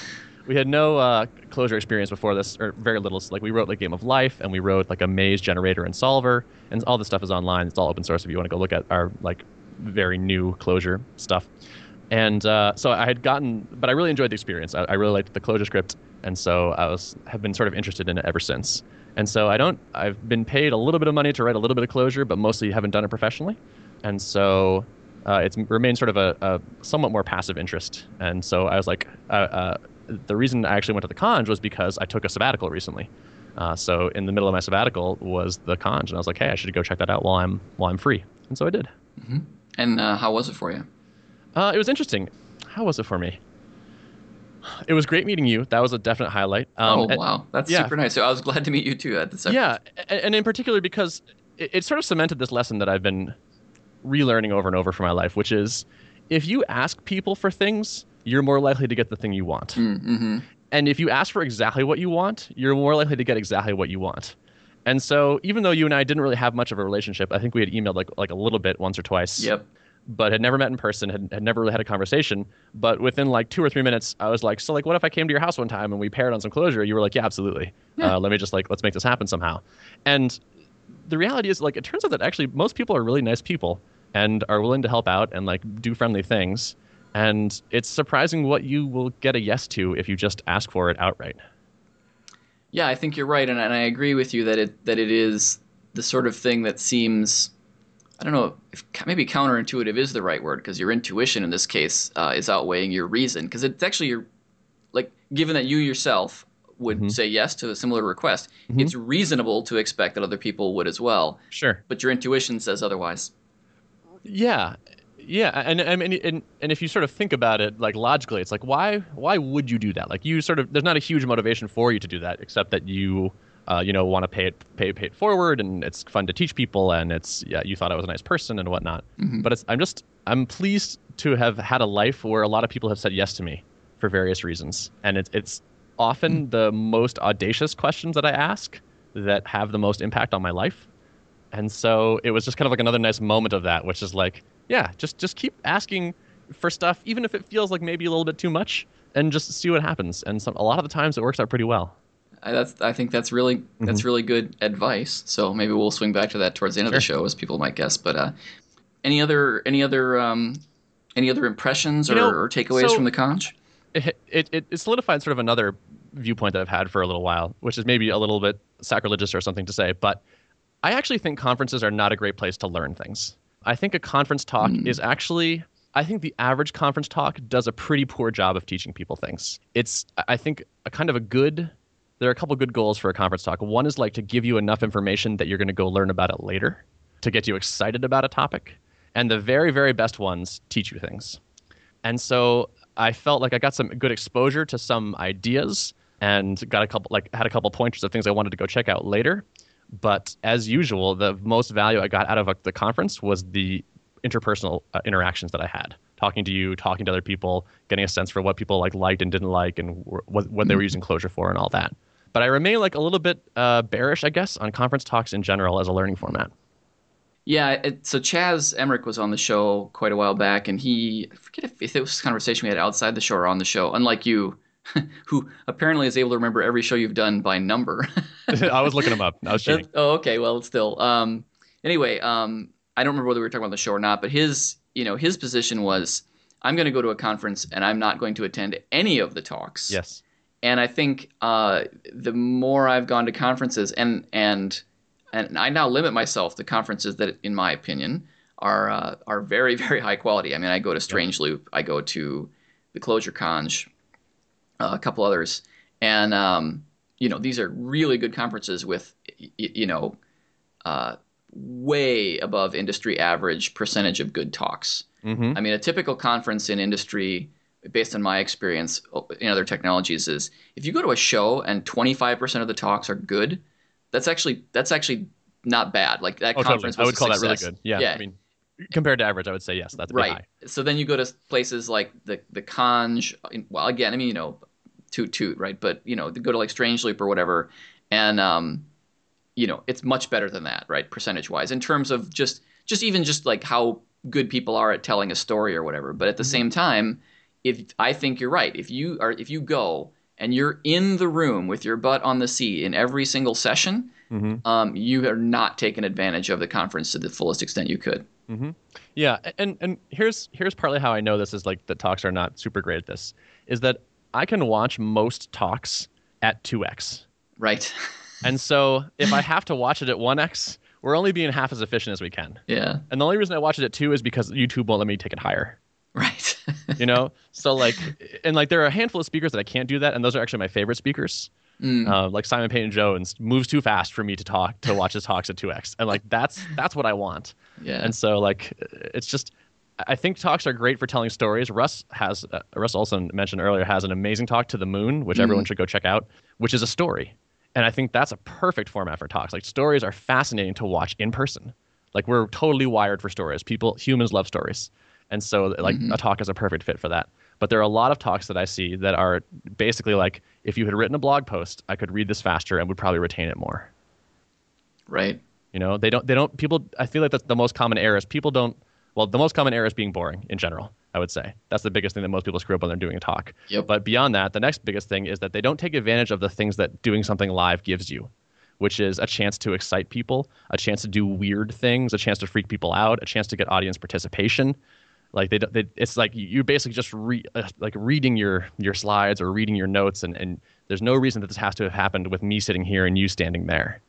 Speaker 2: we had no uh, Clojure experience before this, or very little. So, like we wrote like Game of Life, and we wrote like a maze generator and solver, and all this stuff is online. It's all open source if you want to go look at our like very new Clojure stuff. And uh, so I had gotten, but I really enjoyed the experience. I, I really liked the ClojureScript, and so I was have been sort of interested in it ever since. And so I don't, I've been paid a little bit of money to write a little bit of Clojure, but mostly haven't done it professionally. And so uh, it's remained sort of a, a somewhat more passive interest. And so I was like, uh, uh, the reason I actually went to the conj was because I took a sabbatical recently. Uh, so in the middle of my sabbatical was the conj, and I was like, hey, I should go check that out while I'm while I'm free. And so I did.
Speaker 1: And uh, how was it for you?
Speaker 2: Uh, it was interesting. How was it for me? It was great meeting you. That was a definite highlight. Um,
Speaker 1: oh wow, that's
Speaker 2: yeah.
Speaker 1: super nice. So I was glad to meet you too at the second.
Speaker 2: Yeah, and in particular because it, it sort of cemented this lesson that I've been relearning over and over for my life, which is if you ask people for things, you're more likely to get the thing you want.
Speaker 1: Mm-hmm.
Speaker 2: And if you ask for exactly what you want, you're more likely to get exactly what you want. And so, even though you and I didn't really have much of a relationship, I think we had emailed like like a little bit once or twice.
Speaker 1: Yep.
Speaker 2: But had never met in person, had, had never really had a conversation. But within like two or three minutes, I was like, "So, like, what if I came to your house one time and we paired on some Clojure?" You were like, "Yeah, absolutely.
Speaker 1: Yeah.
Speaker 2: Uh, let me just like let's make this happen somehow." And the reality is, like, it turns out that actually most people are really nice people and are willing to help out and like do friendly things. And it's surprising what you will get a yes to if you just ask for it outright.
Speaker 1: Yeah, I think you're right, and, and I agree with you that it that it is the sort of thing that seems, I don't know, if maybe counterintuitive is the right word because your intuition in this case uh, is outweighing your reason because it's actually your, like, given that you yourself would
Speaker 2: Mhm.
Speaker 1: say yes to a similar request,
Speaker 2: Mhm.
Speaker 1: it's reasonable to expect that other people would as well,
Speaker 2: Sure.
Speaker 1: but your intuition says otherwise.
Speaker 2: Yeah, yeah, and I mean, and, and if you sort of think about it, like logically, it's like why why would you do that? Like you sort of there's not a huge motivation for you to do that, except that you uh, you know want to pay it pay pay it forward, and it's fun to teach people, and it's yeah you thought I was a nice person and whatnot.
Speaker 1: Mhm.
Speaker 2: But it's I'm just I'm pleased to have had a life where a lot of people have said yes to me for various reasons, and it's it's often the most audacious questions that I ask that have the most impact on my life. And so it was just kind of like another nice moment of that, which is like, yeah, just just keep asking for stuff, even if it feels like maybe a little bit too much, and just see what happens. And some, a lot of the times it works out pretty well.
Speaker 1: I, that's I think that's really
Speaker 2: Mm-hmm.
Speaker 1: that's really good advice. So maybe we'll swing back to that towards the end of the show, as people might guess. But uh, any other any other um, any other impressions or,
Speaker 2: know,
Speaker 1: or takeaways
Speaker 2: so-
Speaker 1: from the conj?
Speaker 2: It, it, it, it solidified sort of another viewpoint that I've had for a little while, which is maybe a little bit sacrilegious or something to say, but I actually think conferences are not a great place to learn things. I think a conference talk
Speaker 1: Mm.
Speaker 2: is actually I think the average conference talk does a pretty poor job of teaching people things. It's, I think, a kind of a good. There are a couple good goals for a conference talk. One is like to give you enough information that you're going to go learn about it later, to get you excited about a topic, and the very, very best ones teach you things. And so I felt like I got some good exposure to some ideas and got a couple like had a couple pointers of things I wanted to go check out later. But as usual, the most value I got out of the conference was the interpersonal uh, interactions that I had, talking to you, talking to other people, getting a sense for what people like liked and didn't like, and what what they were using Clojure for, and all that. But I remain like a little bit uh, bearish, I guess, on conference talks in general as a learning format.
Speaker 1: Yeah, it, so Chas Emerick was on the show quite a while back, and he I forget if, if it was a conversation we had outside the show or on the show. Unlike you, [laughs] who apparently is able to remember every show you've done by number. [laughs]
Speaker 2: I was looking them up. I was [laughs] cheating.
Speaker 1: oh, okay. Well, still. Um, anyway, um, I don't remember whether we were talking about the show or not, but his, you know, his position was, I'm going to go to a conference and I'm not going to attend any of the talks.
Speaker 2: Yes.
Speaker 1: And I think uh, the more I've gone to conferences, and and and I now limit myself to conferences that, in my opinion, are uh, are very [laughs] very high quality. I mean, I go to Strange Loop, I go to the Clojure Conj, uh, a couple others, and um, you know these are really good conferences with you know uh, way above industry average percentage of good talks.
Speaker 2: Mm-hmm.
Speaker 1: I mean, a typical conference in industry, based on my experience in other technologies, is if you go to a show and 25% of the talks are good, that's actually that's actually not bad. Like that
Speaker 2: oh,
Speaker 1: conference,
Speaker 2: totally. I would call
Speaker 1: success.
Speaker 2: that really good. Yeah,
Speaker 1: yeah.
Speaker 2: I mean, compared to average, I would say yes, that's
Speaker 1: right.
Speaker 2: high.
Speaker 1: So then you go to places like the the Conj. Well, again, I mean, you know, toot toot, right? But you know, go to like Strange Loop or whatever, and um, you know, it's much better than that, right? Percentage wise, in terms of just just even just like how good people are at telling a story or whatever. But at the mm-hmm. same time, if I think you're right, if you are if you go and you're in the room with your butt on the seat in every single session, mm-hmm. um, you are not taking advantage of the conference to the fullest extent you could.
Speaker 2: Mm-hmm. Yeah, and and here's here's partly how I know this is like the talks are not super great at this is that I can watch most talks at two x.
Speaker 1: Right. [laughs]
Speaker 2: and so if I have to watch it at one x, we're only being half as efficient as we can.
Speaker 1: Yeah.
Speaker 2: And the only reason I watch it at two is because YouTube won't let me take it higher.
Speaker 1: Right. [laughs]
Speaker 2: you know, so like, and like there are a handful of speakers that I can't do that, and those are actually my favorite speakers. Mm. Uh, like Simon Peyton Jones moves too fast for me to talk to watch his talks at 2x, and like that's that's what I want.
Speaker 1: Yeah.
Speaker 2: And so like it's just I think talks are great for telling stories. Russ has uh, Russ Olsen mentioned earlier has an amazing talk to the moon, which mm. everyone should go check out, which is a story. And I think that's a perfect format for talks. Like stories are fascinating to watch in person. Like we're totally wired for stories. People humans love stories. And so like mm-hmm. a talk is a perfect fit for that. But there are a lot of talks that I see that are basically like if you had written a blog post, I could read this faster and would probably retain it more.
Speaker 1: Right.
Speaker 2: You know, they don't they don't people I feel like that's the most common error is people don't well, the most common error is being boring in general, I would say. That's the biggest thing that most people screw up when they're doing a talk.
Speaker 1: Yep.
Speaker 2: But beyond that, the next biggest thing is that they don't take advantage of the things that doing something live gives you, which is a chance to excite people, a chance to do weird things, a chance to freak people out, a chance to get audience participation. Like they, they it's like you're basically just re, uh, like reading your your slides or reading your notes, and, and there's no reason that this has to have happened with me sitting here and you standing there.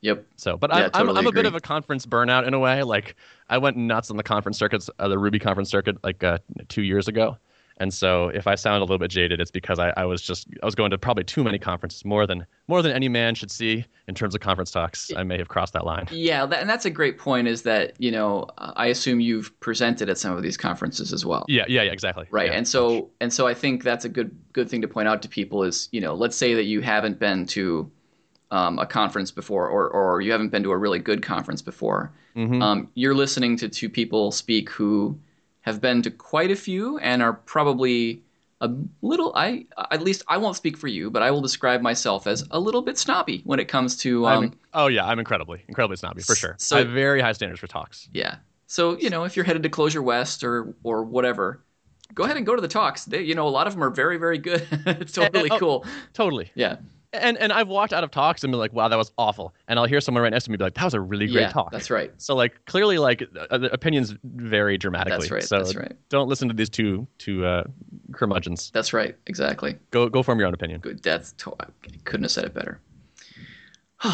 Speaker 1: Yep.
Speaker 2: So, but yeah, I, totally I'm a bit of a conference burnout in a way. Like I went nuts on the conference circuits, uh, the Ruby conference circuit, like uh, two years ago. And so, if I sound a little bit jaded, it's because I, I was just I was going to probably too many conferences, more than more than any man should see in terms of conference talks. I may have crossed that line.
Speaker 1: Yeah, that, and that's a great point. Is that you know I assume you've presented at some of these conferences as well.
Speaker 2: Yeah, yeah, yeah exactly.
Speaker 1: Right,
Speaker 2: yeah,
Speaker 1: and so and so I think that's a good good thing to point out to people is you know let's say that you haven't been to um, a conference before, or or you haven't been to a really good conference before, mm-hmm. um, you're listening to two people speak who have been to quite a few and are probably a little. I at least I won't speak for you, but I will describe myself as a little bit snobby when it comes to. Um,
Speaker 2: oh yeah, I'm incredibly incredibly snobby for sure. So I have very high standards for talks.
Speaker 1: Yeah. So you know, if you're headed to Clojure West or or whatever, go ahead and go to the talks. They, you know, a lot of them are very, very good. [laughs] it's totally and, [laughs] and, oh, cool.
Speaker 2: Totally.
Speaker 1: Yeah
Speaker 2: and and I've walked out of talks and been like, wow, that was awful. And I'll hear someone right next to me be like, that was a really great
Speaker 1: yeah,
Speaker 2: talk.
Speaker 1: That's right.
Speaker 2: So like clearly like uh, the opinions vary dramatically.
Speaker 1: That's right.
Speaker 2: So
Speaker 1: that's right.
Speaker 2: Don't listen to these two two uh, curmudgeons.
Speaker 1: That's right. Exactly.
Speaker 2: Go go form your own opinion.
Speaker 1: Good. That's to- I couldn't have said it better. [sighs]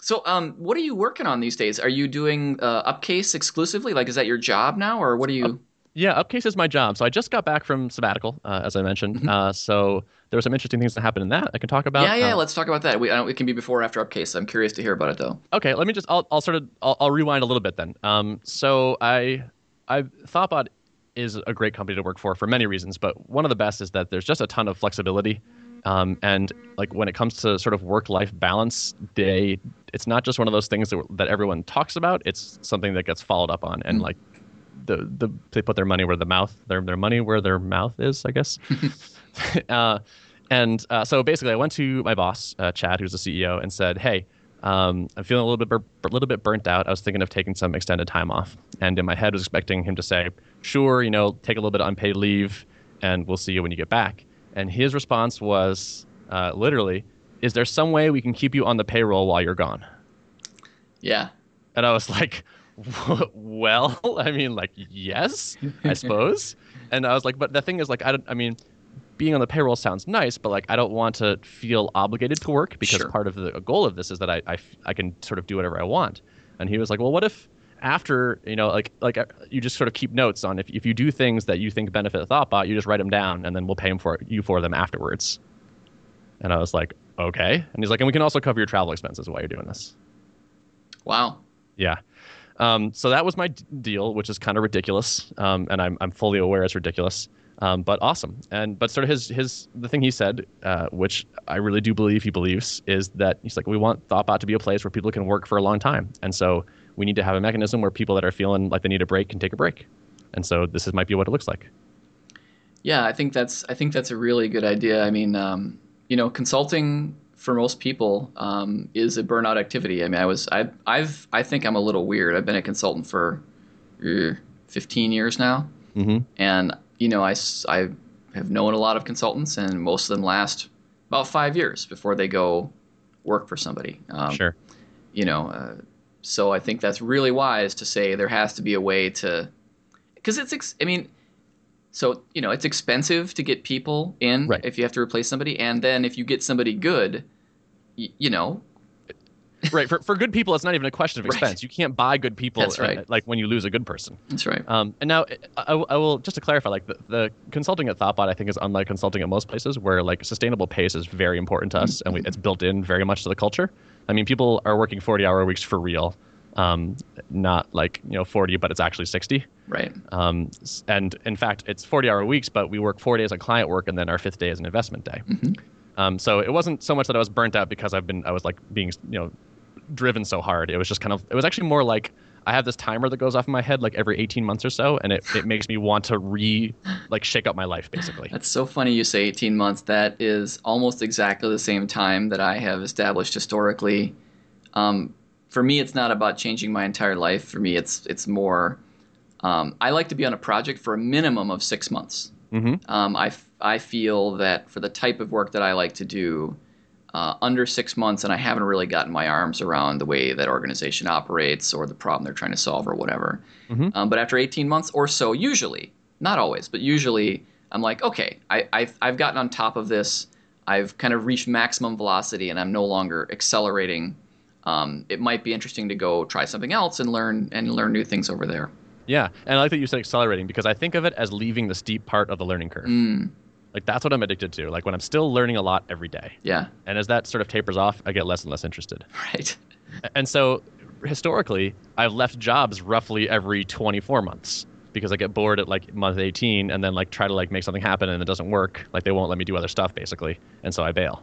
Speaker 1: so um, what are you working on these days? Are you doing uh, Upcase exclusively? Like, is that your job now, or what are you?
Speaker 2: Yeah, Upcase is my job. So I just got back from sabbatical, uh, as I mentioned.
Speaker 1: Mhm.
Speaker 2: Uh, so there were some interesting things that happened in that I can talk about.
Speaker 1: yeah, yeah.
Speaker 2: Uh,
Speaker 1: let's talk about that. We, it can be before or after upcase. I'm curious to hear about it though.
Speaker 2: Okay, let me just I'll, I'll sort of I'll, I'll rewind a little bit then. Um, so I I Thoughtbot is a great company to work for for many reasons, but one of the best is that there's just a ton of flexibility. Um, and like when it comes to sort of work-life balance, they it's not just one of those things that, that everyone talks about. It's something that gets followed up on, and
Speaker 1: Mm.
Speaker 2: like the the they put their money where the mouth their their money where their mouth is, I guess. [laughs] [laughs] uh, and uh, so basically, I went to my boss, uh, Chad, who's the CEO, and said, "Hey, um, I'm feeling a little bit bur- a little bit burnt out. I was thinking of taking some extended time off, and in my head, was expecting him to say, "Sure, you know, take a little bit of unpaid leave, and we'll see you when you get back." And his response was uh, literally, "Is there some way we can keep you on the payroll while you're gone?"
Speaker 1: Yeah.
Speaker 2: And I was like, [laughs] well, [laughs] I mean, like, yes, I suppose. [laughs] and I was like, but the thing is, like, I don't, I mean, being on the payroll sounds nice, but like, I don't want to feel obligated to work because
Speaker 1: Sure.
Speaker 2: part of the goal of this is that I, I, I can sort of do whatever I want. And he was like, well, what if after, you know, like, like uh, you just sort of keep notes on if, if you do things that you think benefit Thoughtbot, you just write them down and then we'll pay him for you for them afterwards. And I was like, okay. And he's like, and we can also cover your travel expenses while you're doing this.
Speaker 1: Wow.
Speaker 2: Yeah. Um, so that was my d- deal, which is kind of ridiculous, um, and I'm I'm fully aware it's ridiculous, um, but awesome. And but sort of his his the thing he said, uh, which I really do believe he believes, is that he's like we want Thoughtbot to be a place where people can work for a long time, and so we need to have a mechanism where people that are feeling like they need a break can take a break, and so this is might be what it looks like.
Speaker 1: Yeah, I think that's I think that's a really good idea. I mean, um, you know, consulting for most people um, is a burnout activity. I mean, I was I I've I think I'm a little weird. I've been a consultant for uh, 15 years now,
Speaker 2: Mm-hmm.
Speaker 1: and you know, I I have known a lot of consultants, and most of them last about five years before they go work for somebody. Um,
Speaker 2: sure.
Speaker 1: you know uh, so i think that's really wise to say there has to be a way to because it's ex- i mean so you know it's expensive to get people in
Speaker 2: Right.
Speaker 1: if you have to replace somebody and then if you get somebody good y- you know
Speaker 2: right. For for good people, it's not even a question of
Speaker 1: Right.
Speaker 2: expense. You can't buy good people.
Speaker 1: That's right.
Speaker 2: uh, like when you lose a good person.
Speaker 1: that's right
Speaker 2: Um, and now I, I will just to clarify, like the, the consulting at Thoughtbot, I think is unlike consulting at most places where like sustainable pace is very important to us, and we, it's built in very much to the culture. I mean, people are working forty-hour weeks for real, um, not like you know forty, but it's actually sixty.
Speaker 1: right
Speaker 2: Um, and in fact, it's forty-hour weeks, but we work four days on client work, and then our fifth day is an investment day.
Speaker 1: Mhm.
Speaker 2: Um, so it wasn't so much that I was burnt out because I've been I was like being you know driven so hard. It was just kind of it was actually more like I have this timer that goes off in my head like every 18 months or so, and it, it makes me want to re like shake up my life basically.
Speaker 1: that's so funny you say 18 months that is almost exactly the same time that i have established historically um, for me it's not about changing my entire life for me it's it's more um, i like to be on a project for a minimum of six months
Speaker 2: hmm
Speaker 1: Um, I, f- I feel that for the type of work that I like to do, uh, under six months, and I haven't really gotten my arms around the way that organization operates or the problem they're trying to solve or whatever.
Speaker 2: Mhm.
Speaker 1: Um, but after 18 months or so, usually, not always, but usually, I'm like, okay, I, I've, I've gotten on top of this. I've kind of reached maximum velocity, and I'm no longer accelerating. Um, it might be interesting to go try something else and learn and learn new things over there.
Speaker 2: Yeah, and I like that you said accelerating because I think of it as leaving the steep part of the learning curve.
Speaker 1: Mm,
Speaker 2: Like that's what I'm addicted to. Like when I'm still learning a lot every day,
Speaker 1: yeah,
Speaker 2: and as that sort of tapers off, I get less and less interested. [laughs]
Speaker 1: right.
Speaker 2: And so historically, I've left jobs roughly every 24 months because I get bored at like month 18 and then like try to like make something happen and it doesn't work. Like they won't let me do other stuff basically, and so I bail.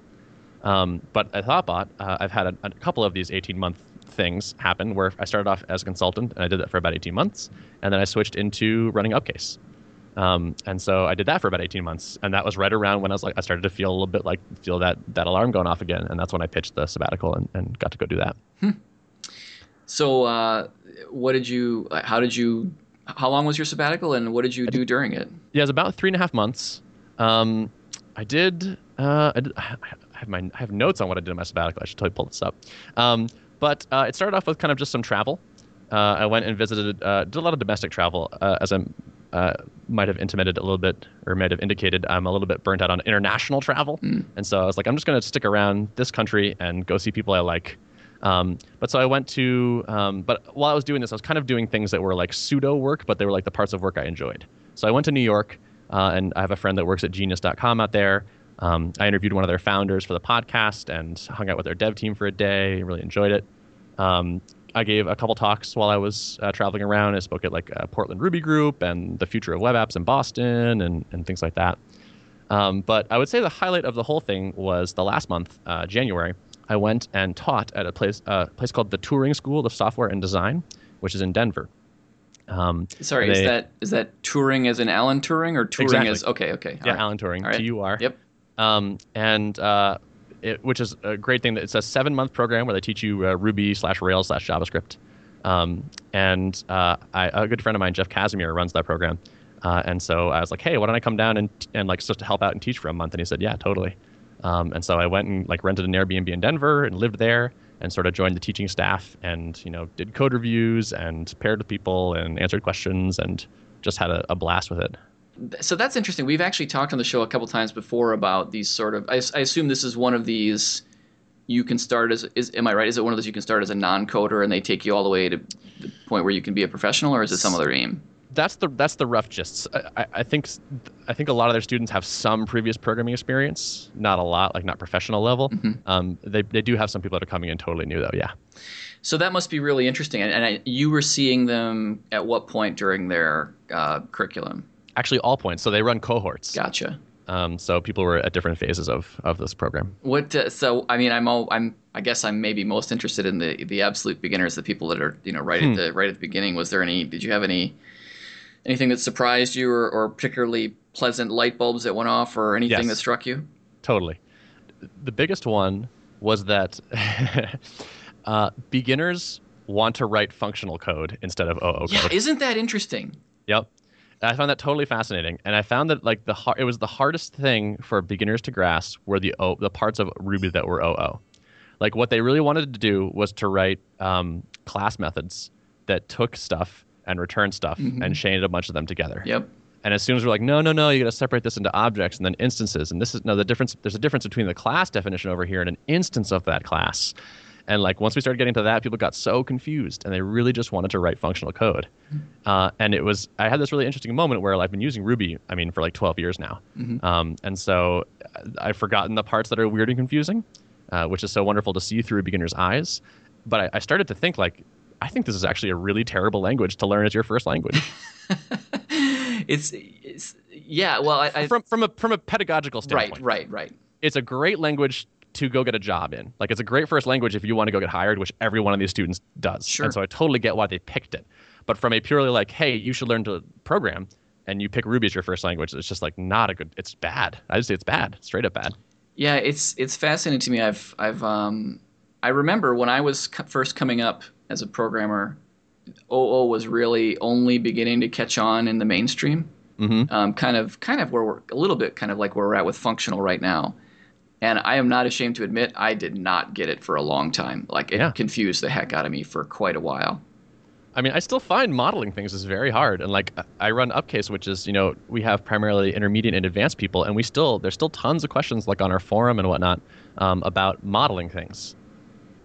Speaker 2: Um, but at Thoughtbot, uh, I've had a, a couple of these 18 month things happen where I started off as a consultant and I did that for about 18 months, and then I switched into running Upcase. Um, and so I did that for about 18 months, and that was right around when I was like I started to feel a little bit like feel that that alarm going off again, and that's when I pitched the sabbatical and, and got to go do that.
Speaker 1: So, uh, what did you? How did you? How long was your sabbatical, and what did you do during it?
Speaker 2: Yeah, it was about three and a half months. Um, I did. Uh, I, did I have my I have notes on what I did in my sabbatical. I should totally pull this up. Um, but uh, it started off with kind of just some travel. Uh, I went and visited, uh, did a lot of domestic travel, uh, as I uh, might have intimated a little bit, or might have indicated. I'm a little bit burnt out on international travel,
Speaker 1: Mm.
Speaker 2: and so I was like, I'm just going to stick around this country and go see people I like. Um, but so I went to, um, but while I was doing this, I was kind of doing things that were like pseudo work, but they were like the parts of work I enjoyed. So I went to New York, uh, and I have a friend that works at Genius.com out there. Um, I interviewed one of their founders for the podcast and hung out with their dev team for a day. Really enjoyed it. Um, I gave a couple talks while I was uh, traveling around. I spoke at like a Portland Ruby Group and the future of web apps in Boston and, and things like that. Um, but I would say the highlight of the whole thing was the last month, uh, January. I went and taught at a place uh, place called the Turing School of Software and Design, which is in Denver.
Speaker 1: Um, Sorry, they, is that is that Turing as in Alan Turing or Turing
Speaker 2: exactly.
Speaker 1: as okay okay
Speaker 2: yeah right. Alan Turing
Speaker 1: right.
Speaker 2: T U R
Speaker 1: yep
Speaker 2: um, and uh, it, which is a great thing that it's a seven month program where they teach you uh, Ruby slash Rails slash JavaScript. Um, and uh, I, a good friend of mine Jeff Casimir runs that program. Uh, and so I was like hey why don't I come down and and like just to help out and teach for a month? And he said yeah totally. Um, and so I went and like rented an Airbnb in Denver and lived there and sort of joined the teaching staff and you know did code reviews and paired with people and answered questions and just had a, a blast with it
Speaker 1: so that's interesting we've actually talked on the show a couple times before about these sort of i, I assume this is one of these you can start as is am i right is it one of those you can start as a non-coder and they take you all the way to the point where you can be a professional or is it some other aim
Speaker 2: that's the that's the rough gist. I, I, think I think a lot of their students have some previous programming experience, not a lot, like not professional level. Mm-hmm. Um, they they do have some people that are coming in totally new though. Yeah.
Speaker 1: So that must be really interesting. And, and I, you were seeing them at what point during their uh, curriculum?
Speaker 2: Actually, all points. So they run cohorts.
Speaker 1: Gotcha.
Speaker 2: Um, so people were at different phases of, of this program.
Speaker 1: What? Uh, so I mean, I'm all, I'm I guess I'm maybe most interested in the the absolute beginners, the people that are you know right hmm. at the right at the beginning. Was there any? Did you have any? anything that surprised you or, or particularly pleasant light bulbs that went off or anything yes. that struck you?
Speaker 2: Totally. The biggest one was that [laughs] uh, beginners want to write functional code instead of OO code.
Speaker 1: Yeah, isn't that interesting?
Speaker 2: Yep. I found that totally fascinating, and I found that like the it was the hardest thing for beginners to grasp were the o, the parts of Ruby that were OO. Like what they really wanted to do was to write um, class methods that took stuff and returned stuff mm-hmm. and chained a bunch of them together.
Speaker 1: Yep.
Speaker 2: And as soon as we're like, no, no, no, you got to separate this into objects and then instances. And this is no the difference. There's a difference between the class definition over here and an instance of that class. And like once we started getting to that, people got so confused, and they really just wanted to write functional code. Mm-hmm. Uh, and it was I had this really interesting moment where I've been using Ruby, I mean, for like 12 years now, mm-hmm. um, and so I've forgotten the parts that are weird and confusing, uh, which is so wonderful to see through a beginner's eyes. But I, I started to think like I think this is actually a really terrible language to learn as your first language. [laughs]
Speaker 1: it's, it's, yeah. Well, I, I,
Speaker 2: from from a from a pedagogical standpoint,
Speaker 1: right, right, right.
Speaker 2: It's a great language to go get a job in. Like it's a great first language if you want to go get hired, which every one of these students does.
Speaker 1: Sure.
Speaker 2: And so I totally get why they picked it. But from a purely like, hey, you should learn to program, and you pick Ruby as your first language, it's just like not a good. It's bad. I just say it's bad, straight up bad.
Speaker 1: Yeah, it's it's fascinating to me. I've I've um I remember when I was first coming up as a programmer, OO was really only beginning to catch on in the mainstream. Mm-hmm. Um, kind of, kind of where we're a little bit kind of like where we're at with functional right now. And I am not ashamed to admit I did not get it for a long time. Like it yeah. confused the heck out of me for quite a while.
Speaker 2: I mean, I still find modeling things is very hard. And like I run Upcase, which is, you know, we have primarily intermediate and advanced people, and we still there's still tons of questions like on our forum and whatnot um, about modeling things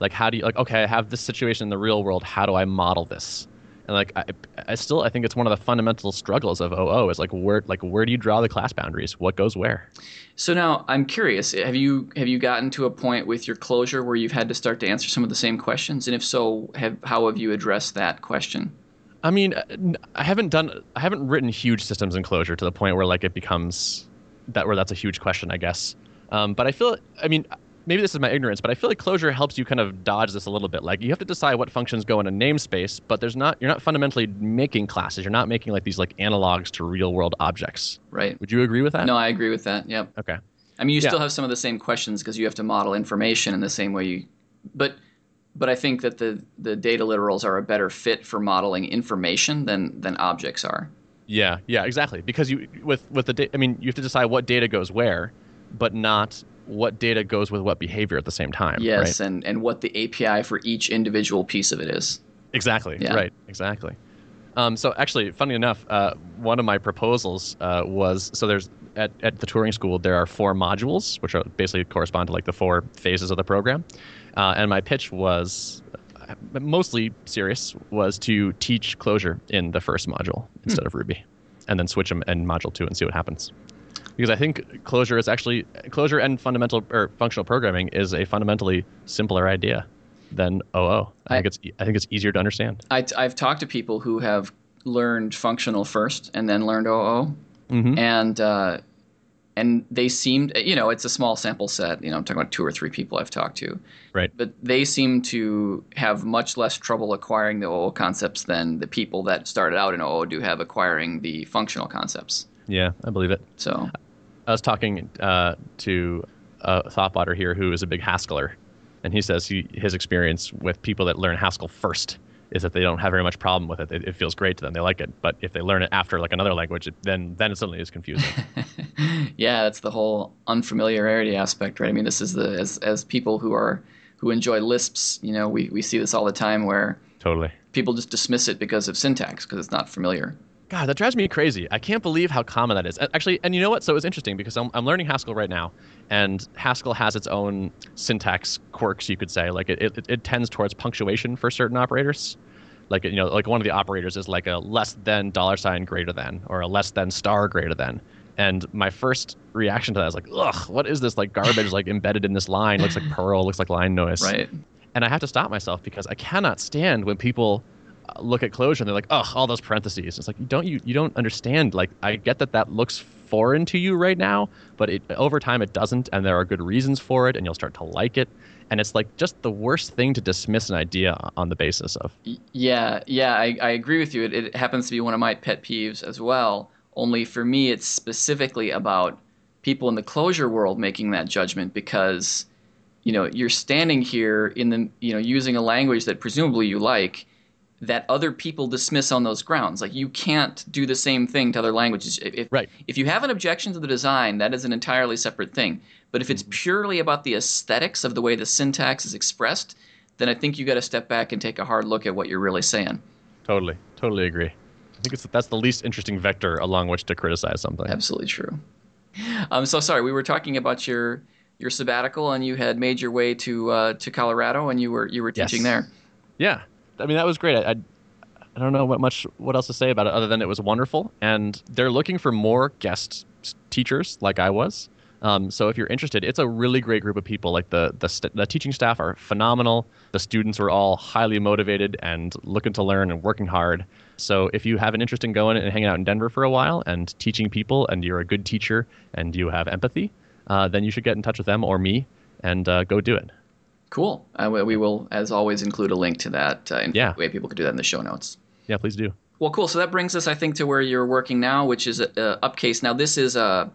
Speaker 2: like how do you like okay i have this situation in the real world how do i model this and like I, I still i think it's one of the fundamental struggles of oo is like where like where do you draw the class boundaries? What goes where?
Speaker 1: So now i'm curious have you have you gotten to a point with your Clojure where you've had to start to answer some of the same questions? And if so have how have you addressed that question?
Speaker 2: I mean i haven't done i haven't written huge systems in Clojure to the point where like it becomes that where that's a huge question i guess. Um, but i feel i mean maybe this is my ignorance, but I feel like Clojure helps you kind of dodge this a little bit. Like you have to decide what functions go in a namespace, but there's not you're not fundamentally making classes. You're not making like these like analogs to real world objects.
Speaker 1: Right.
Speaker 2: Would you agree with that?
Speaker 1: No, I agree with that. Yep.
Speaker 2: Okay.
Speaker 1: I mean, you yeah. still have some of the same questions because you have to model information in the same way you, but but I think that the the data literals are a better fit for modeling information than than objects are.
Speaker 2: Yeah, yeah, exactly. Because you with with the data, I mean, you have to decide what data goes where, but not what data goes with what behavior at the same time.
Speaker 1: Yes,
Speaker 2: right?
Speaker 1: and, and what the API for each individual piece of it is.
Speaker 2: Exactly. Yeah. Right. Exactly. Um, so actually, funny enough, uh, one of my proposals uh, was so there's at, at the Turing School there are four modules which are basically correspond to like the four phases of the program, Uh, and my pitch was uh, mostly serious was to teach Clojure in the first module instead of Ruby, and then switch them in module two and see what happens. Because I think Clojure is actually Clojure and fundamental or functional programming is a fundamentally simpler idea than OO. I,
Speaker 1: I-
Speaker 2: think it's I think it's easier to understand.
Speaker 1: I, I've talked to people who have learned functional first and then learned OO,
Speaker 2: Mhm.
Speaker 1: and uh, and they seemed, you know, it's a small sample set. You know, I'm talking about two or three people I've talked to,
Speaker 2: Right.
Speaker 1: but they seem to have much less trouble acquiring the OO concepts than the people that started out in OO do have acquiring the functional concepts.
Speaker 2: Yeah, I believe it.
Speaker 1: So
Speaker 2: I was talking uh, to a thoughtbotter here who is a big Haskeller, and he says he, his experience with people that learn Haskell first is that they don't have very much problem with it. It, it feels great to them; they like it. But if they learn it after like another language, it, then then it suddenly is confusing. [laughs]
Speaker 1: yeah, that's the whole unfamiliarity aspect, right? I mean, this is the as as people who are who enjoy Lisps, you know, we, we see this all the time where
Speaker 2: totally.
Speaker 1: people just dismiss it because of syntax because it's not familiar.
Speaker 2: God, that drives me crazy. I can't believe how common that is. Actually, and you know what? So it's interesting because I'm, I'm learning Haskell right now, and Haskell has its own syntax quirks, you could say. Like it, it, it tends towards punctuation for certain operators. Like you know, like one of the operators is like a less than dollar sign greater than, or a less than star greater than. And my first reaction to that is like, ugh, what is this like garbage like embedded in this line? Looks like [laughs] Perl, looks like line noise
Speaker 1: Right.
Speaker 2: and I have to stop myself because I cannot stand when people look at Clojure and they're like, "Oh, all those parentheses." It's like don't you you don't understand. Like I get that that looks foreign to you right now, but it over time it doesn't, and there are good reasons for it, and you'll start to like it. And it's like just the worst thing to dismiss an idea on the basis of.
Speaker 1: Yeah, yeah, I, I agree with you. It, it happens to be one of my pet peeves as well. Only for me, it's specifically about people in the Clojure world making that judgment because, you know, you're standing here in the, you know, using a language that presumably you like that other people dismiss on those grounds. Like you can't do the same thing to other languages. If, if,
Speaker 2: Right.
Speaker 1: if you have an objection to the design, that is an entirely separate thing. But if it's purely about the aesthetics of the way the syntax is expressed, then I think you got to step back and take a hard look at what you're really saying.
Speaker 2: Totally, totally agree. I think it's that's the least interesting vector along which to criticize something.
Speaker 1: Absolutely true. Um, so sorry, we were talking about your your sabbatical, and you had made your way to uh, to Colorado, and you were you were
Speaker 2: Yes.
Speaker 1: teaching there.
Speaker 2: Yeah, I mean that was great. I, I, I don't know what much what else to say about it other than it was wonderful, and they're looking for more guest teachers like I was. Um, so if you're interested, it's a really great group of people. Like the the, st- the teaching staff are phenomenal. The students are all highly motivated and looking to learn and working hard. So if you have an interest in going and hanging out in Denver for a while and teaching people, and you're a good teacher and you have empathy, uh, then you should get in touch with them or me and uh, go do it.
Speaker 1: Cool. Uh, we- we will, as always, include a link to that. Uh,
Speaker 2: Yeah.
Speaker 1: way people can do that in the show notes.
Speaker 2: Yeah, please do.
Speaker 1: Well, cool. So that brings us, I think, to where you're working now, which is uh, Upcase. Now, this is a,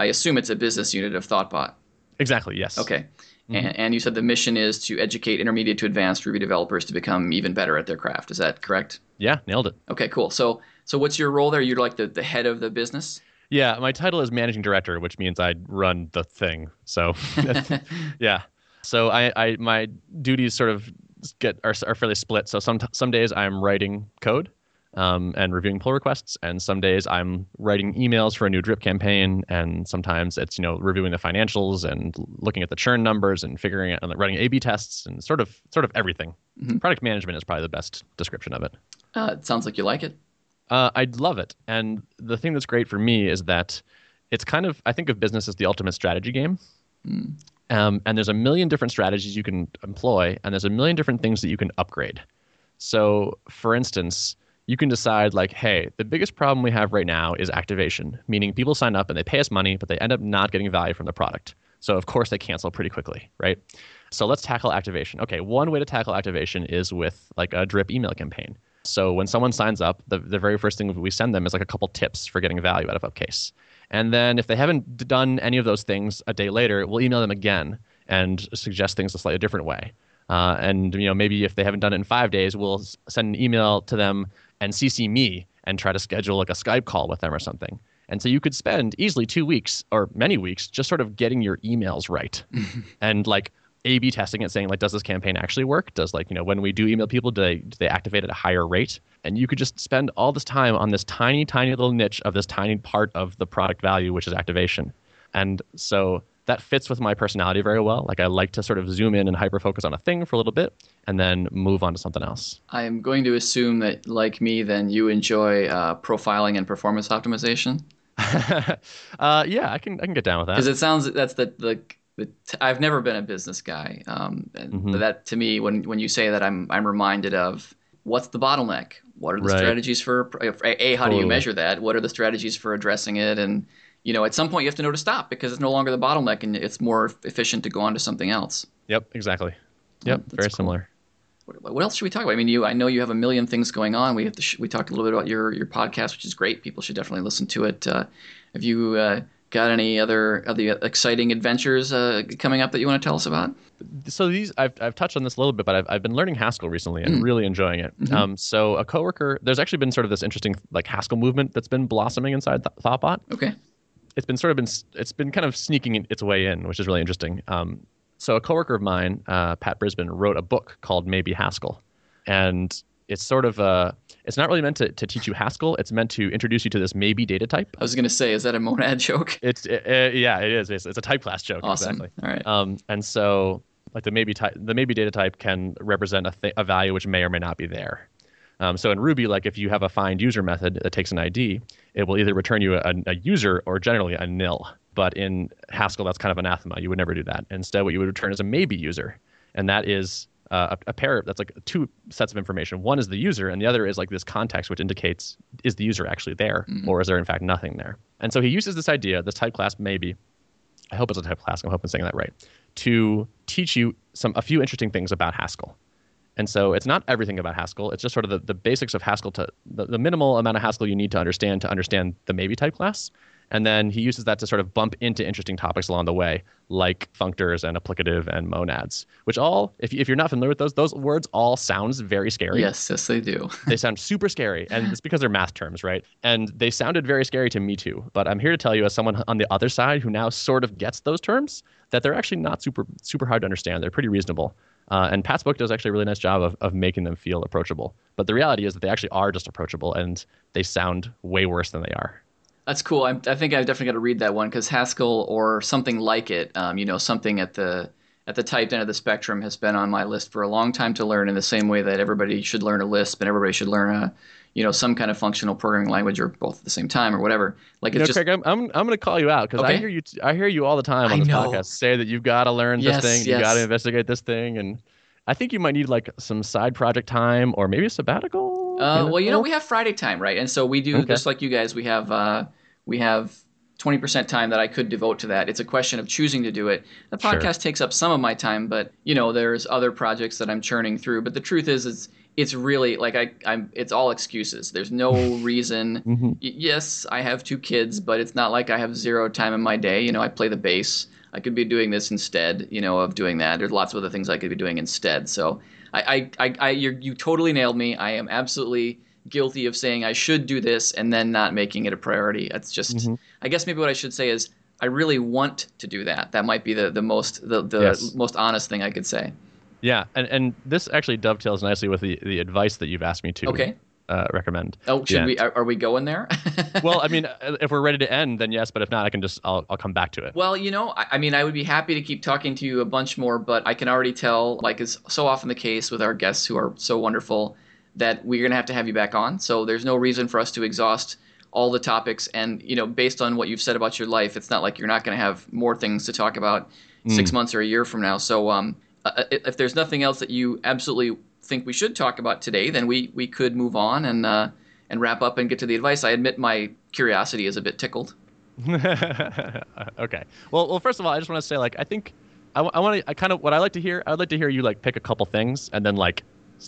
Speaker 1: I assume it's a business unit of ThoughtBot.
Speaker 2: Exactly. Yes.
Speaker 1: Okay. And, and you said the mission is to educate intermediate to advanced Ruby developers to become even better at their craft. Is that correct?
Speaker 2: Yeah, nailed it.
Speaker 1: Okay, cool. So, so what's your role there? You're like the, the head of the business.
Speaker 2: Yeah, my title is managing director, which means I run the thing. So, [laughs] [laughs] yeah. So I, I my duties sort of get are, are fairly split. So some some days I'm writing code um, and reviewing pull requests, and some days I'm writing emails for a new drip campaign, and sometimes it's you know reviewing the financials and looking at the churn numbers and figuring out and running A/B tests and sort of sort of everything.
Speaker 1: Mhm.
Speaker 2: Product management is probably the best description of it.
Speaker 1: Uh, it sounds like you like it.
Speaker 2: Uh, I love it. And the thing that's great for me is that it's kind of, I think of business as the ultimate strategy game. Um, and there's a million different strategies you can employ, and there's a million different things that you can upgrade. So, for instance, you can decide, like, hey, the biggest problem we have right now is activation, meaning people sign up and they pay us money, but they end up not getting value from the product. So, of course, they cancel pretty quickly, right? So, let's tackle activation. Okay, one way to tackle activation is with like a drip email campaign. So, when someone signs up, the, the very first thing we send them is like a couple tips for getting value out of Upcase. And then if they haven't done any of those things a day later, we'll email them again and suggest things a slightly different way. Uh, and you know maybe if they haven't done it in five days, we'll send an email to them and CC me and try to schedule like a Skype call with them or something. And so you could spend easily two weeks or many weeks just sort of getting your emails right [laughs] and like A/B testing it, saying like, does this campaign actually work? Does like you know when we do email people, do they do they activate at a higher rate? And you could just spend all this time on this tiny, tiny little niche of this tiny part of the product value, which is activation. And so that fits with my personality very well. Like I like to sort of zoom in and hyper focus on a thing for a little bit and then move on to something else.
Speaker 1: I'm going to assume that, like me, then you enjoy uh, profiling and performance optimization. [laughs]
Speaker 2: uh, yeah, I can I can get down with that.
Speaker 1: Because it sounds that's the the, the t- I've never been a business guy, um, and
Speaker 2: Mhm.
Speaker 1: that to me, when when you say that, I'm I'm reminded of what's the bottleneck. What are the
Speaker 2: Right.
Speaker 1: strategies for a, a how do you measure that? What are the strategies for addressing it? And you know, at some point, you have to know to stop because it's no longer the bottleneck, and it's more efficient to go on to something else.
Speaker 2: Yep, exactly. Yep,
Speaker 1: that's
Speaker 2: very
Speaker 1: cool.
Speaker 2: similar.
Speaker 1: What, what else should we talk about? I mean, you I know you have a million things going on. We have to sh- we talked a little bit about your your podcast, which is great. People should definitely listen to it. Uh, have you uh, got any other other exciting adventures uh, coming up that you want to tell us about?
Speaker 2: so these I've, I've touched on this a little bit but I've, I've been learning haskell recently and
Speaker 1: Mm.
Speaker 2: really enjoying it
Speaker 1: Mhm.
Speaker 2: um, so a coworker there's actually been sort of this interesting like haskell movement that's been blossoming inside Th- thoughtbot
Speaker 1: Okay.
Speaker 2: it's been sort of been it's been kind of sneaking its way in which is really interesting um, so a coworker of mine uh, Pat Brisbin wrote a book called maybe haskell and it's sort of uh it's not really meant to, to teach you haskell it's meant to introduce you to this maybe data type
Speaker 1: I was going to say, is that a monad [laughs] joke?
Speaker 2: it's uh, uh, yeah it is it's, it's a type class joke
Speaker 1: Awesome.
Speaker 2: exactly
Speaker 1: All right.
Speaker 2: um, and so, like the maybe type, the maybe data type can represent a, th- a value which may or may not be there. Um, so in Ruby, like if you have a find user method that takes an ID, it will either return you a, a user or generally a nil. But in Haskell, that's kind of anathema. You would never do that. Instead, what you would return is a maybe user, and that is uh, a, a pair. That's like two sets of information. One is the user, and the other is like this context, which indicates is the user actually there, or is there in fact nothing there. And so he uses this idea, this type class maybe, I hope it's a type class. I hope I'm saying that right. To teach you some a few interesting things about Haskell. And so it's not everything about Haskell. It's just sort of the, the basics of Haskell to the, the minimal amount of Haskell you need to understand to understand the maybe type class. And then he uses that to sort of bump into interesting topics along the way, like functors and applicative and monads, which all, if, if you're not familiar with those, those words all sounds very scary.
Speaker 1: Yes, yes, they do. [laughs]
Speaker 2: they sound super scary and it's because they're math terms right? And they sounded very scary to me too but i'm here to tell you as someone on the other side who now sort of gets those terms that they're actually not super super hard to understand. They're pretty reasonable. Uh, and pat's book does actually a really nice job of, of making them feel approachable. But the reality is that they actually are just approachable and they sound way worse than they are
Speaker 1: That's cool. I, I think I've definitely got to read that one because Haskell or something like it, um, you know, something at the at the typed end of the spectrum has been on my list for a long time to learn. In the same way that everybody should learn a Lisp and everybody should learn a, you know, some kind of functional programming language or both at the same time or whatever. Like
Speaker 2: you know,
Speaker 1: just
Speaker 2: Craig, I'm, I'm, I'm going to call you out because I hear you I hear you all the time on this podcast say that you've got to learn
Speaker 1: Yes,
Speaker 2: this thing, you
Speaker 1: yes.
Speaker 2: got to investigate this thing, and I think you might need like some side project time or maybe a sabbatical.
Speaker 1: Uh, well, you know,
Speaker 2: know?
Speaker 1: we have Friday time, right? And so we do
Speaker 2: Okay.
Speaker 1: just like you guys. We have uh, we have twenty percent time that I could devote to that. It's a question of choosing to do it. The
Speaker 2: Sure.
Speaker 1: podcast takes up some of my time, but you know, there's other projects that I'm churning through. But the truth is, it's it's really like I I'm it's all excuses. There's no [laughs] reason.
Speaker 2: Mhm.
Speaker 1: Yes, I have two kids, but it's not like I have zero time in my day. You know, I play the bass. I could be doing this instead, you know, of doing that. There's lots of other things I could be doing instead. So I, I, I, I you you totally nailed me. I am absolutely guilty of saying I should do this and then not making it a priority. It's just,
Speaker 2: Mhm.
Speaker 1: I guess maybe what I should say is I really want to do that. That might be the the most the, the
Speaker 2: Yes.
Speaker 1: most honest thing I could say.
Speaker 2: Yeah, and, and this actually dovetails nicely with the, the advice that you've asked me to
Speaker 1: Okay.
Speaker 2: uh, recommend.
Speaker 1: Oh, should
Speaker 2: Yeah.
Speaker 1: we? Are, are we going there? [laughs]
Speaker 2: Well, I mean, uh, if we're ready to end, then yes. But if not, I can just I'll, I'll come back to it.
Speaker 1: Well, you know, I, I mean, I would be happy to keep talking to you a bunch more, but I can already tell, like is so often the case with our guests who are so wonderful, that we're going to have to have you back on. So there's no reason for us to exhaust all the topics. And, you know, based on what you've said about your life, it's not like you're not going to have more things to talk about six months or a year from now. So um, uh, if if there's nothing else that you absolutely think we should talk about today, then we, we could move on and, uh, and wrap up and get to the advice. I admit my curiosity is a bit tickled. [laughs]
Speaker 2: okay. Well, well, first of all, I just want to say, like, I think I, want to. I kind of what I like to hear. I would like to hear you like pick a couple things and then like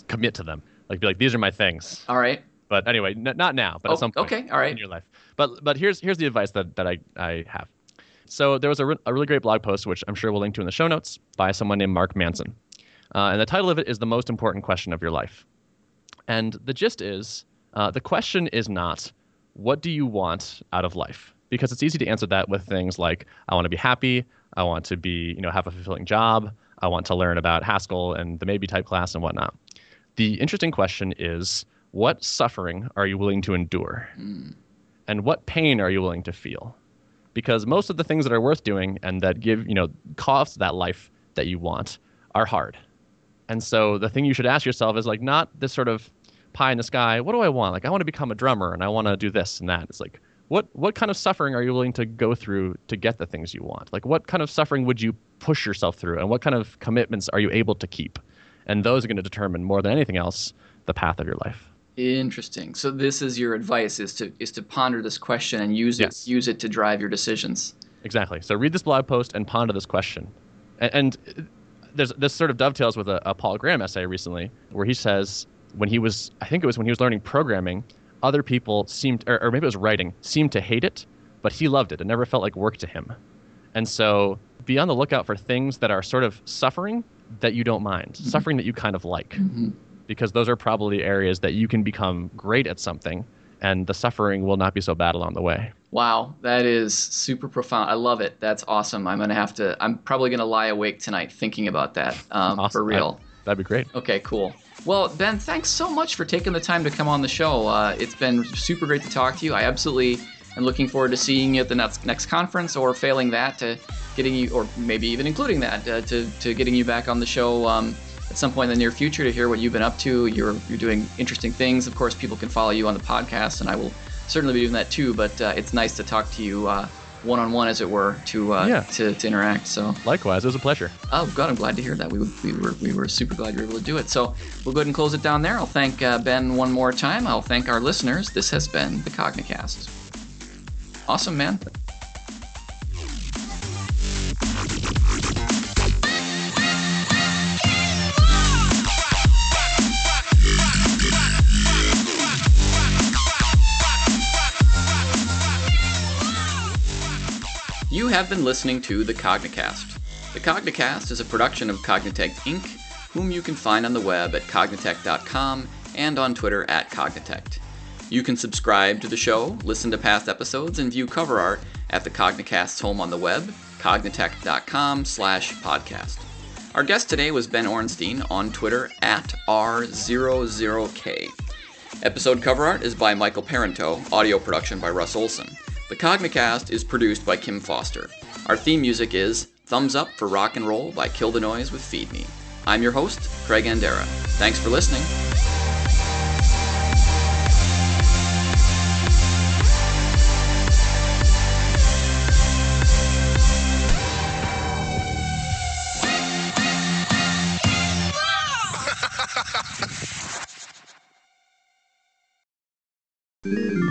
Speaker 2: commit to them. Like, be like, these are my things.
Speaker 1: All right.
Speaker 2: But anyway, n- not now, but
Speaker 1: Oh,
Speaker 2: at some point
Speaker 1: okay, all right.
Speaker 2: in your life. But but here's here's the advice that, that I, I have. So there was a, re- a really great blog post, which I'm sure we'll link to in the show notes, by someone named Mark Manson. Uh, and the title of it is The Most Important Question of Your Life. And the gist is uh, the question is not, what do you want out of life? Because it's easy to answer that with things like, I want to be happy, I want to be, you know, have a fulfilling job, I want to learn about Haskell and the maybe type class and whatnot. The interesting question is, what suffering are you willing to endure? Hmm. And what pain are you willing to feel? because most of the things that are worth doing and that give you know cost that life that you want are hard. And so the thing you should ask yourself is like not this sort of pie in the sky. What do I want? Like I want to become a drummer and I want to do this and that. It's like what what kind of suffering are you willing to go through to get the things you want? Like what kind of suffering would you push yourself through and what kind of commitments are you able to keep? And those are going to determine more than anything else the path of your life.
Speaker 1: Interesting. So this is your advice is to is to ponder this question and use
Speaker 2: Yes.
Speaker 1: it use it to drive your decisions.
Speaker 2: Exactly. So read this blog post and ponder this question. And, and uh, there's this sort of dovetails with a, a Paul Graham essay recently where he says when he was, I think it was when he was learning programming, other people seemed, or, or maybe it was writing, seemed to hate it, but he loved it. It never felt like work to him. And so be on the lookout for things that are sort of suffering that you don't mind, suffering that you kind of like, because those are probably areas that you can become great at something and the suffering will not be so bad along the way.
Speaker 1: Wow, that is super profound. I love it. That's awesome. I'm gonna have to. I'm probably gonna lie awake tonight thinking about that um, for
Speaker 2: Awesome.
Speaker 1: real.
Speaker 2: That'd be great.
Speaker 1: Okay, cool. Well, Ben, thanks so much for taking the time to come on the show. Uh, it's been super great to talk to you. I absolutely am looking forward to seeing you at the next, next conference, or failing that, to getting you, or maybe even including that, uh, to, to getting you back on the show um, at some point in the near future to hear what you've been up to. You're, you're doing interesting things. Of course, people can follow you on the podcast, and I will certainly be doing that too, but uh, it's nice to talk to you one on one, as it were, to, uh,
Speaker 2: Yeah.
Speaker 1: to, to interact. So.
Speaker 2: Likewise, it was a pleasure.
Speaker 1: Oh, God, I'm glad to hear that. We, we, were, we were super glad you were able to do it. So we'll go ahead and close it down there. I'll thank uh, Ben one more time. I'll thank our listeners. This has been the Cognicast. Awesome, man. You have been listening to the Cognicast. The Cognicast is a production of Cognitect Inc., whom you can find on the web at cognitect.com and on Twitter at Cognitect. You can subscribe to the show, listen to past episodes, and view cover art at the Cognicast's home on the web, cognitect.com slash podcast. Our guest today was Ben Orenstein on Twitter at R00K. Episode cover art is by Michael Parenteau, audio production by Russ Olsen. The Cognicast is produced by Kim Foster. Our theme music is Thumbs Up for Rock and Roll by Kill the Noise with Feed Me. I'm your host, Craig Andera. Thanks for listening. Mm-hmm.